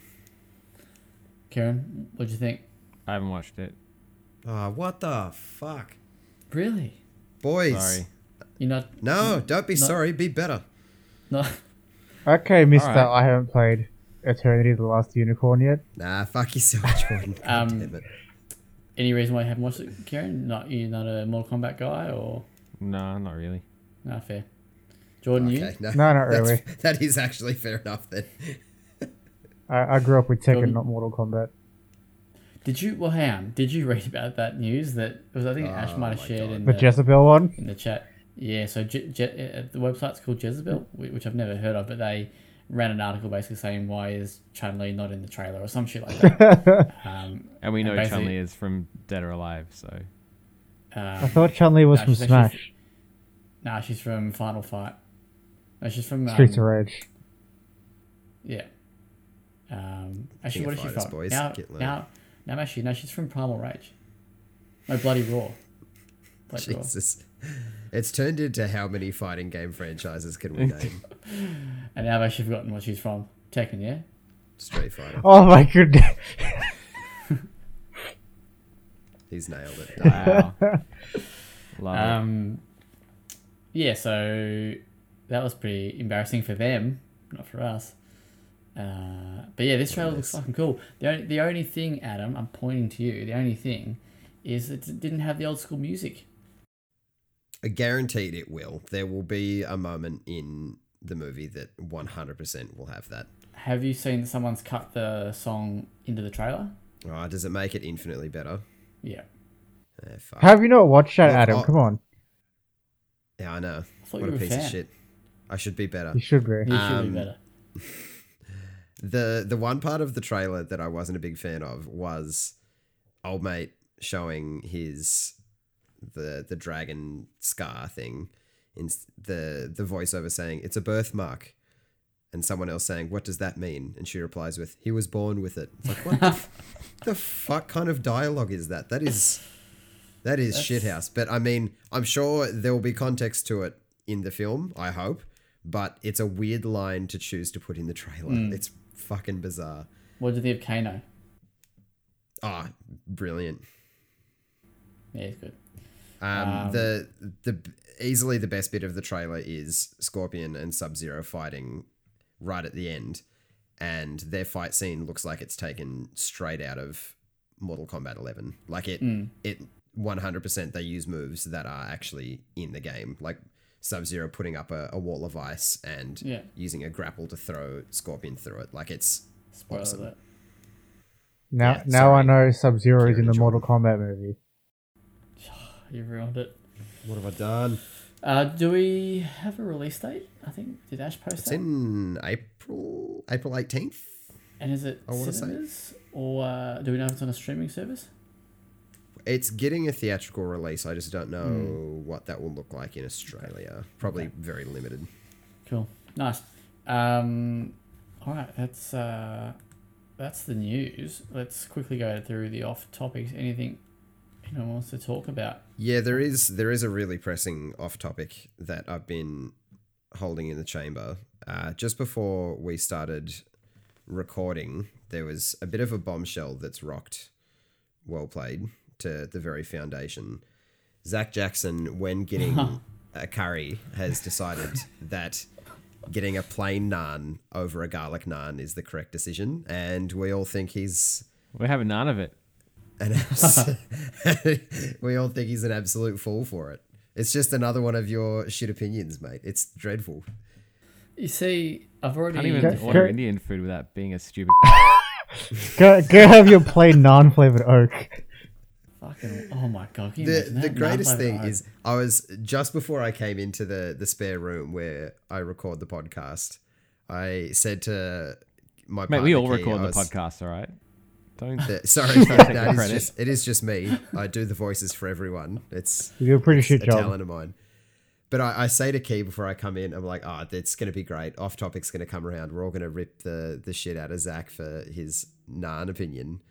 Karen, what'd you think? I haven't watched it. Ah, what the fuck, Really? boys? Sorry. You're not No, don't be No. sorry. Be better. No. Okay, Mister, Alright. I haven't played Eternity: The Last Unicorn yet. Nah, fuck yourself, Jordan. God Um, any reason why you haven't watched it, Karen? Not you're not a Mortal Kombat guy or No, not really. no fair. Jordan, you? Okay, no, No, not that's- really. That is actually fair enough then. I, I grew up with Tekken, Jordan? not Mortal Kombat. Did you well hang on, did you read about that news that was I think Ash Oh might have shared God. in The the, Jezebel one. in the chat. Yeah, so Je- Je- uh, the website's called Jezebel, which I've never heard of, but they ran an article basically saying why is Chun Li not in the trailer or some shit like that. um, And we know basically- Chun Li is from Dead or Alive, so I um, thought Chun Li was Nah, from she's actually Smash. nah, she's from Final Fight. No, she's from Streets um, of Rage. Yeah. Um, actually, King what of she Fighters, from? boys. Now, Get low. now, now, actually, no, she's from Primal Rage. No, Bloody Roar. Bloody Roar. Jesus. It's turned into how many fighting game franchises can we name? And now I've actually forgotten what she's from. Tekken, yeah? Street Fighter. Oh my goodness. He's nailed it. wow. Love it. Um, yeah, so that was pretty embarrassing for them, not for us. Uh, but yeah, this trailer looks fucking cool. The only, the only thing, Adam, I'm pointing to you, the only thing is that it didn't have the old school music. I guaranteed it will. There will be a moment in the movie that 100% will have that. Have you seen someone's cut the song into the trailer? Oh, does it make it infinitely better? Yeah. Eh, fuck. Have you not watched that, Look, Adam? I'll- Come on. yeah, I know. I thought What you a were a piece fan. of shit. I should be better. You should be. You should Um, be better. The the one part of the trailer that I wasn't a big fan of was old mate showing his the the dragon scar thing. In the the voiceover saying it's a birthmark. And someone else saying what does that mean? And she replies with he was born with it. It's like what the, f- the fuck kind of dialogue is that? That is that is That's- shithouse. But i mean i'm sure there will be context to it in the film i hope. But it's a weird line to choose to put in the trailer. Mm. it's fucking bizarre What did you think of Kano? ah brilliant Yeah, he's good. Um, Um, the the easily the best bit of the trailer is Scorpion and Sub Zero fighting right at the end, and their fight scene looks like it's taken straight out of Mortal Kombat 11. Like it, Mm. it 100% they use moves that are actually in the game, like Sub Zero putting up a, a wall of ice and Yeah. using a grapple to throw Scorpion through it. Like it's Spoiler Awesome. alert. Now, Yeah, now I know Sub Zero is in the and Mortal Kombat movie. You ruined it. What have I done? Uh, do we have a release date? I think did Ash post It's that? in April, April eighteenth. and is it I wanna cinemas or uh, do we know if it's on a streaming service? It's getting a theatrical release. I just don't know Hmm. what that will look like in Australia. Probably very limited. Cool, nice. Um, all right, that's uh, that's the news. Let's quickly go through the off topics. Anything anyone wants to talk about? Yeah, there is there is a really pressing off topic that I've been holding in the chamber. Uh, just before we started recording, there was a bit of a bombshell that's rocked. Well played to the very foundation. Zach Jackson, when getting a curry, has decided that getting a plain naan over a garlic naan is the correct decision, and we all think he's We're having none of it. an abs- we all think he's an absolute fool for it. It's just another one of your shit opinions, mate. It's dreadful. You see, I've already. Can't even Go- order go- Indian food without being a stupid. Go, go have your plain non-flavored oak. Fucking, oh my god! Can you The imagine the greatest Non-flavored thing oat. is I was just before I came into the the spare room where I record the podcast. I said to my Mate, we all Key, record I the podcast, all right? Don't. the- sorry, take no, the it is just it is just me. I do the voices for everyone. It's You do a pretty shit a job. talent of mine. But I, I say to Key before I come in, I'm like, ah, oh, it's going to be great. Off topic's going to come around. We're all going to rip the, the shit out of Zach for his naan opinion.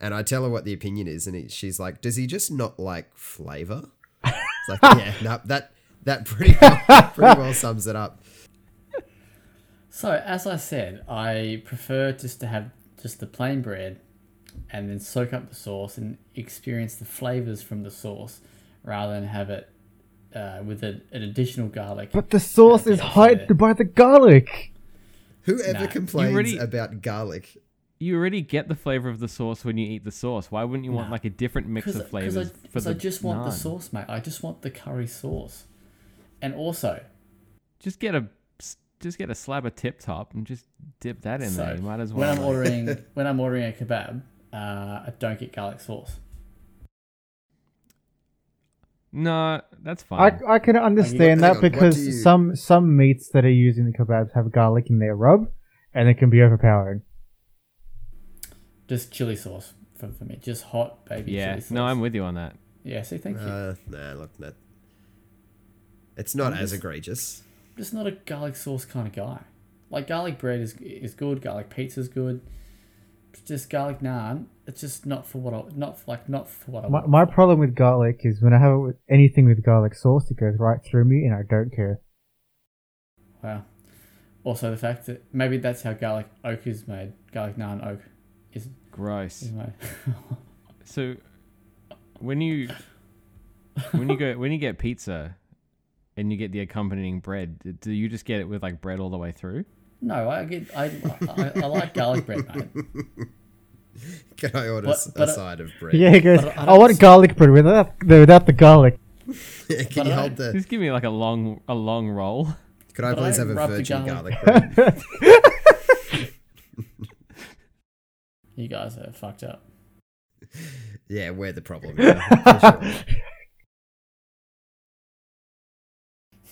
And I tell her what the opinion is, and he, she's like, does he just not like flavor? It's like, yeah, no, that that pretty well, pretty well sums it up. So, as I said, I prefer just to have just the plain bread and then soak up the sauce and experience the flavors from the sauce rather than have it uh, with a, an additional garlic. But the sauce is yeah, hyped yeah. by the garlic. Whoever Nah, complains already- about garlic, You already get the flavor of the sauce when you eat the sauce. Why wouldn't you want No. like a different mix Because of I, flavors for 'cause the I just want the naan? sauce, mate. I just want the curry sauce. And also, Just get a just get a slab of tip top and just dip that in so there. You might as well. when. I'm ordering when I'm ordering a kebab, uh, I don't get garlic sauce. no, that's fine. I, I can understand hang that on, what because do you- some some meats that are used in the kebabs have garlic in their rub, and it can be overpowering. Just chili sauce for, for me. Just hot baby yeah, chili sauce. no, I'm with you on that. Yeah, see, thank you. uh, nah, look, that it's not as egregious. I'm as just- egregious. just not a garlic sauce kind of guy. Like garlic bread is is good, garlic pizza's good. Just garlic naan, it's just not for what I not like not for what I My, want. my problem with garlic is when I have it with anything with garlic sauce, it goes right through me, and I don't care. Wow. Also, the fact that maybe that's how garlic oak is made. Garlic naan oak is Gross. is made. So when you when you go when you get pizza and you get the accompanying bread, do you just get it with like bread all the way through? no, I get I, I, I like garlic bread, mate. Can I order But- but a I- side of bread? Yeah, he goes. I I, want s- garlic bread without the, without the garlic. yeah, Can But you I- hold the? Just give me like a long a long roll. Could I but I please have a virgin garlic- garlic bread? You guys are fucked up. yeah, we're the problem. Here, sure.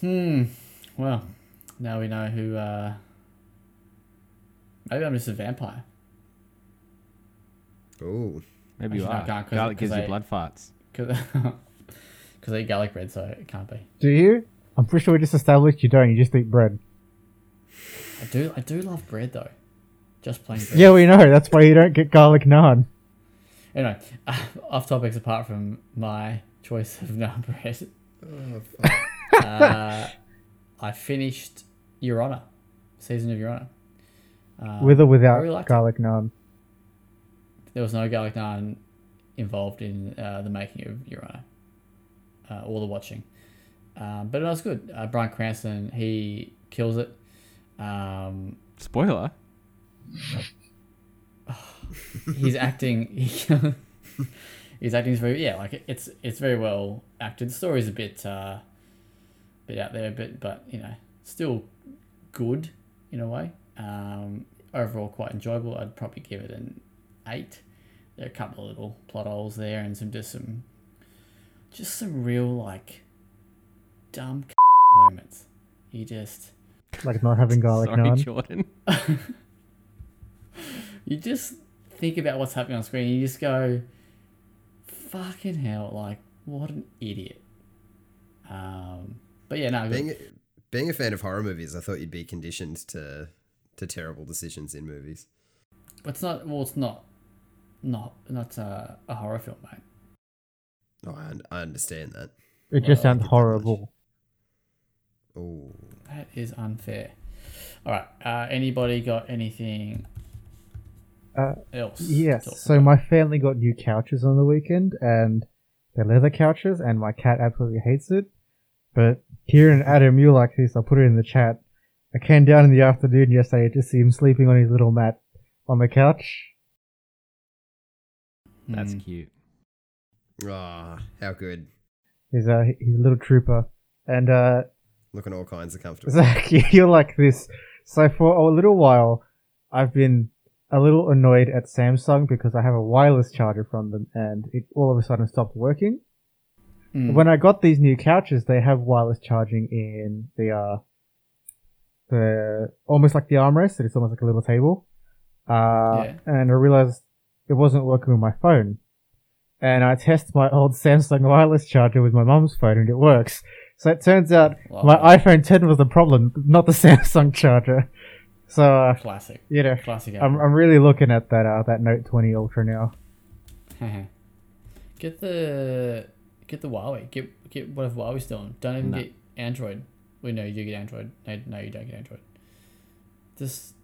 Hmm. Well, now we know who. uh Maybe I'm just a vampire. Ooh, Maybe you Actually, no, I are. can't 'cause- Garlic 'cause gives you blood farts. Because I eat garlic bread, so it can't be. Do you? I'm pretty sure we just established you don't. You just eat bread. I do. I do love bread though. Just plain bread. Yeah, we know. That's why you don't get garlic naan. Anyway, off topics apart from my choice of naan bread. oh. Uh, I finished Your Honor, season of Your Honor. Um, With or without really liked it. garlic naan. There was no garlic naan involved in uh, the making of Your Honor uh, or the watching. Um, but it was good. Uh, Bryan Cranston, he kills it. Um, Spoiler. he's acting. He's acting is very yeah, like it's it's very well acted. The story's a bit uh, bit out there, but but you know still good in a way. Um, overall, quite enjoyable. I'd probably give it an eight. there are a couple of little plot holes there, and some just some, just some real like, dumb moments. You just Like not having garlic Sorry, naan. Jordan. you just think about what's happening on screen. You just go, fucking hell! Like what an idiot. Um, but yeah, no, Being being a fan of horror movies, I thought you'd be conditioned to to terrible decisions in movies. But it's not. Well, it's not. Not not uh, a horror film, mate. Oh, I, un- I understand that. It just Well, I sounds horrible. Oh, That is unfair. All right. Uh, anybody got anything Uh, else? Yes. So my family got new couches on the weekend, and they're leather couches, and my cat absolutely hates it. But Kieran, Adam, you like this? I'll put it in the chat. I came down in the afternoon yesterday to see him sleeping on his little mat on the couch. That's Hmm. cute. ah, how good! He's a he's a little trooper, and uh, Looking all kinds of comfortable. Zach, you're like this. So for a little while, I've been a little annoyed at Samsung because I have a wireless charger from them, and it all of a sudden stopped working. Hmm. When I got these new couches, they have wireless charging in the uh, the almost like the armrest. It's almost like a little table. Uh, Yeah. and I realized it wasn't working with my phone. And I test my old Samsung wireless charger with my mum's phone, and it works. So it turns out Wow. my iPhone 10 was the problem, not the Samsung charger. So uh, classic. you know, Classic. I'm I'm really looking at that uh, that Note 20 Ultra now. get the get the Huawei. Get get whatever Huawei's doing. Don't even No. get Android. We know you do get Android. No, no, you don't get Android. Just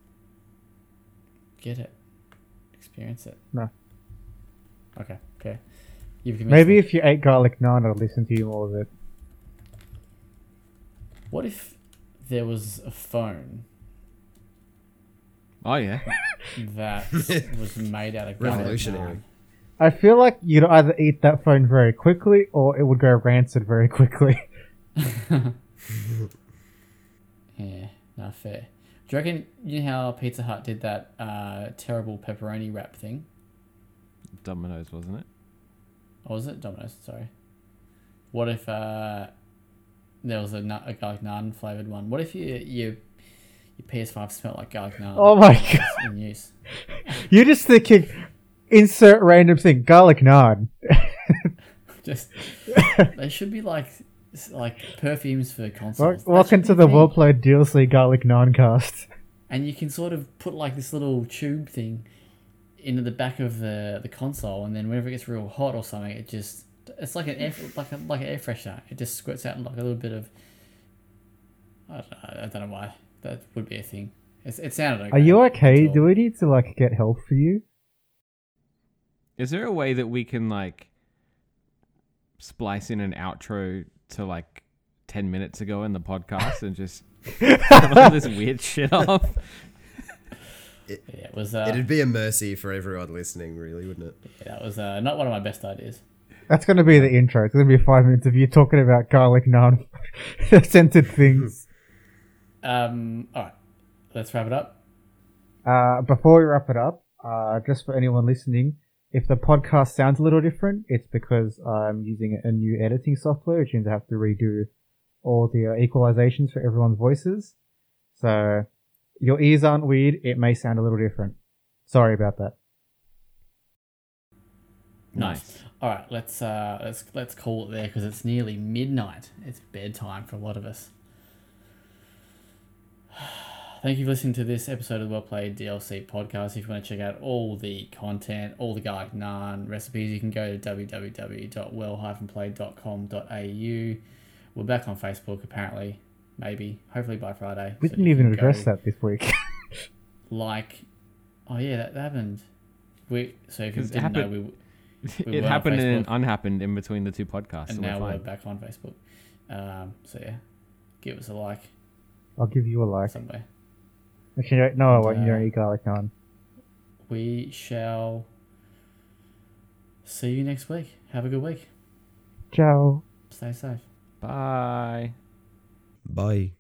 get it. Experience it. No. Okay. Okay. You've Maybe me. if you ate garlic naan, I'd listen to you more of it. What if there was a phone Oh yeah. that was made out of garlic Revolutionary. naan? I feel like you'd either eat that phone very quickly or it would go rancid very quickly. Yeah, not fair. Do you reckon you know how Pizza Hut did that uh, terrible pepperoni wrap thing? Domino's, wasn't it? Or was it Domino's? Sorry. What if uh, there was a, nut, a garlic naan flavored one? What if you, you your PS5 smelled like garlic naan? Oh my god. In use. You're just thinking, insert random thing, garlic naan. Just they should be like like perfumes for consoles. That Welcome to the. Well Played DLC garlic naan cast. and you can sort of put like this little tube thing into the back of the the console, and then whenever it gets real hot or something, it just it's like an air like a like an air freshener. It just squirts out like a little bit of. I don't know, I don't know why that would be a thing. It's, it sounded. Okay Are you okay? Do we need to like get help for you? Is there a way that we can like splice in an outro to like ten minutes ago in the podcast and just cut all this weird shit off? Yeah, it was. Uh, It'd be a mercy for everyone listening, really, wouldn't it? yeah, that was uh, not one of my best ideas. That's gonna be the intro. It's gonna be five minutes of you talking about garlic naan scented things. Um. All right, let's wrap it up. Uh, before we wrap it up, uh, just for anyone listening, if the podcast sounds a little different, it's because I'm using a new editing software, which means I have to redo all the uh, equalizations for everyone's voices. So your ears aren't weird. It may sound a little different. Sorry about that. Nice. All right, let's uh, let's let's call it there because it's nearly midnight. It's bedtime for a lot of us. Thank you for listening to this episode of the Well Played DLC podcast. If you want to check out all the content, all the garlic naan recipes, you can go to www.well-played.com.au. We're back on Facebook, apparently. Maybe, hopefully by Friday. We So didn't even address that this week. Like, oh yeah, that, that happened. We so if you 'Cause it didn't know, happened- we We it were on happened and Facebook. unhappened in between the two podcasts. and so now we're we're back on Facebook. Um, so yeah, give us a like I'll give you a like. somewhere. Actually, no, I won't. You don't eat garlic naan. We shall see you next week. Have a good week. Ciao. Stay safe. Bye. Bye.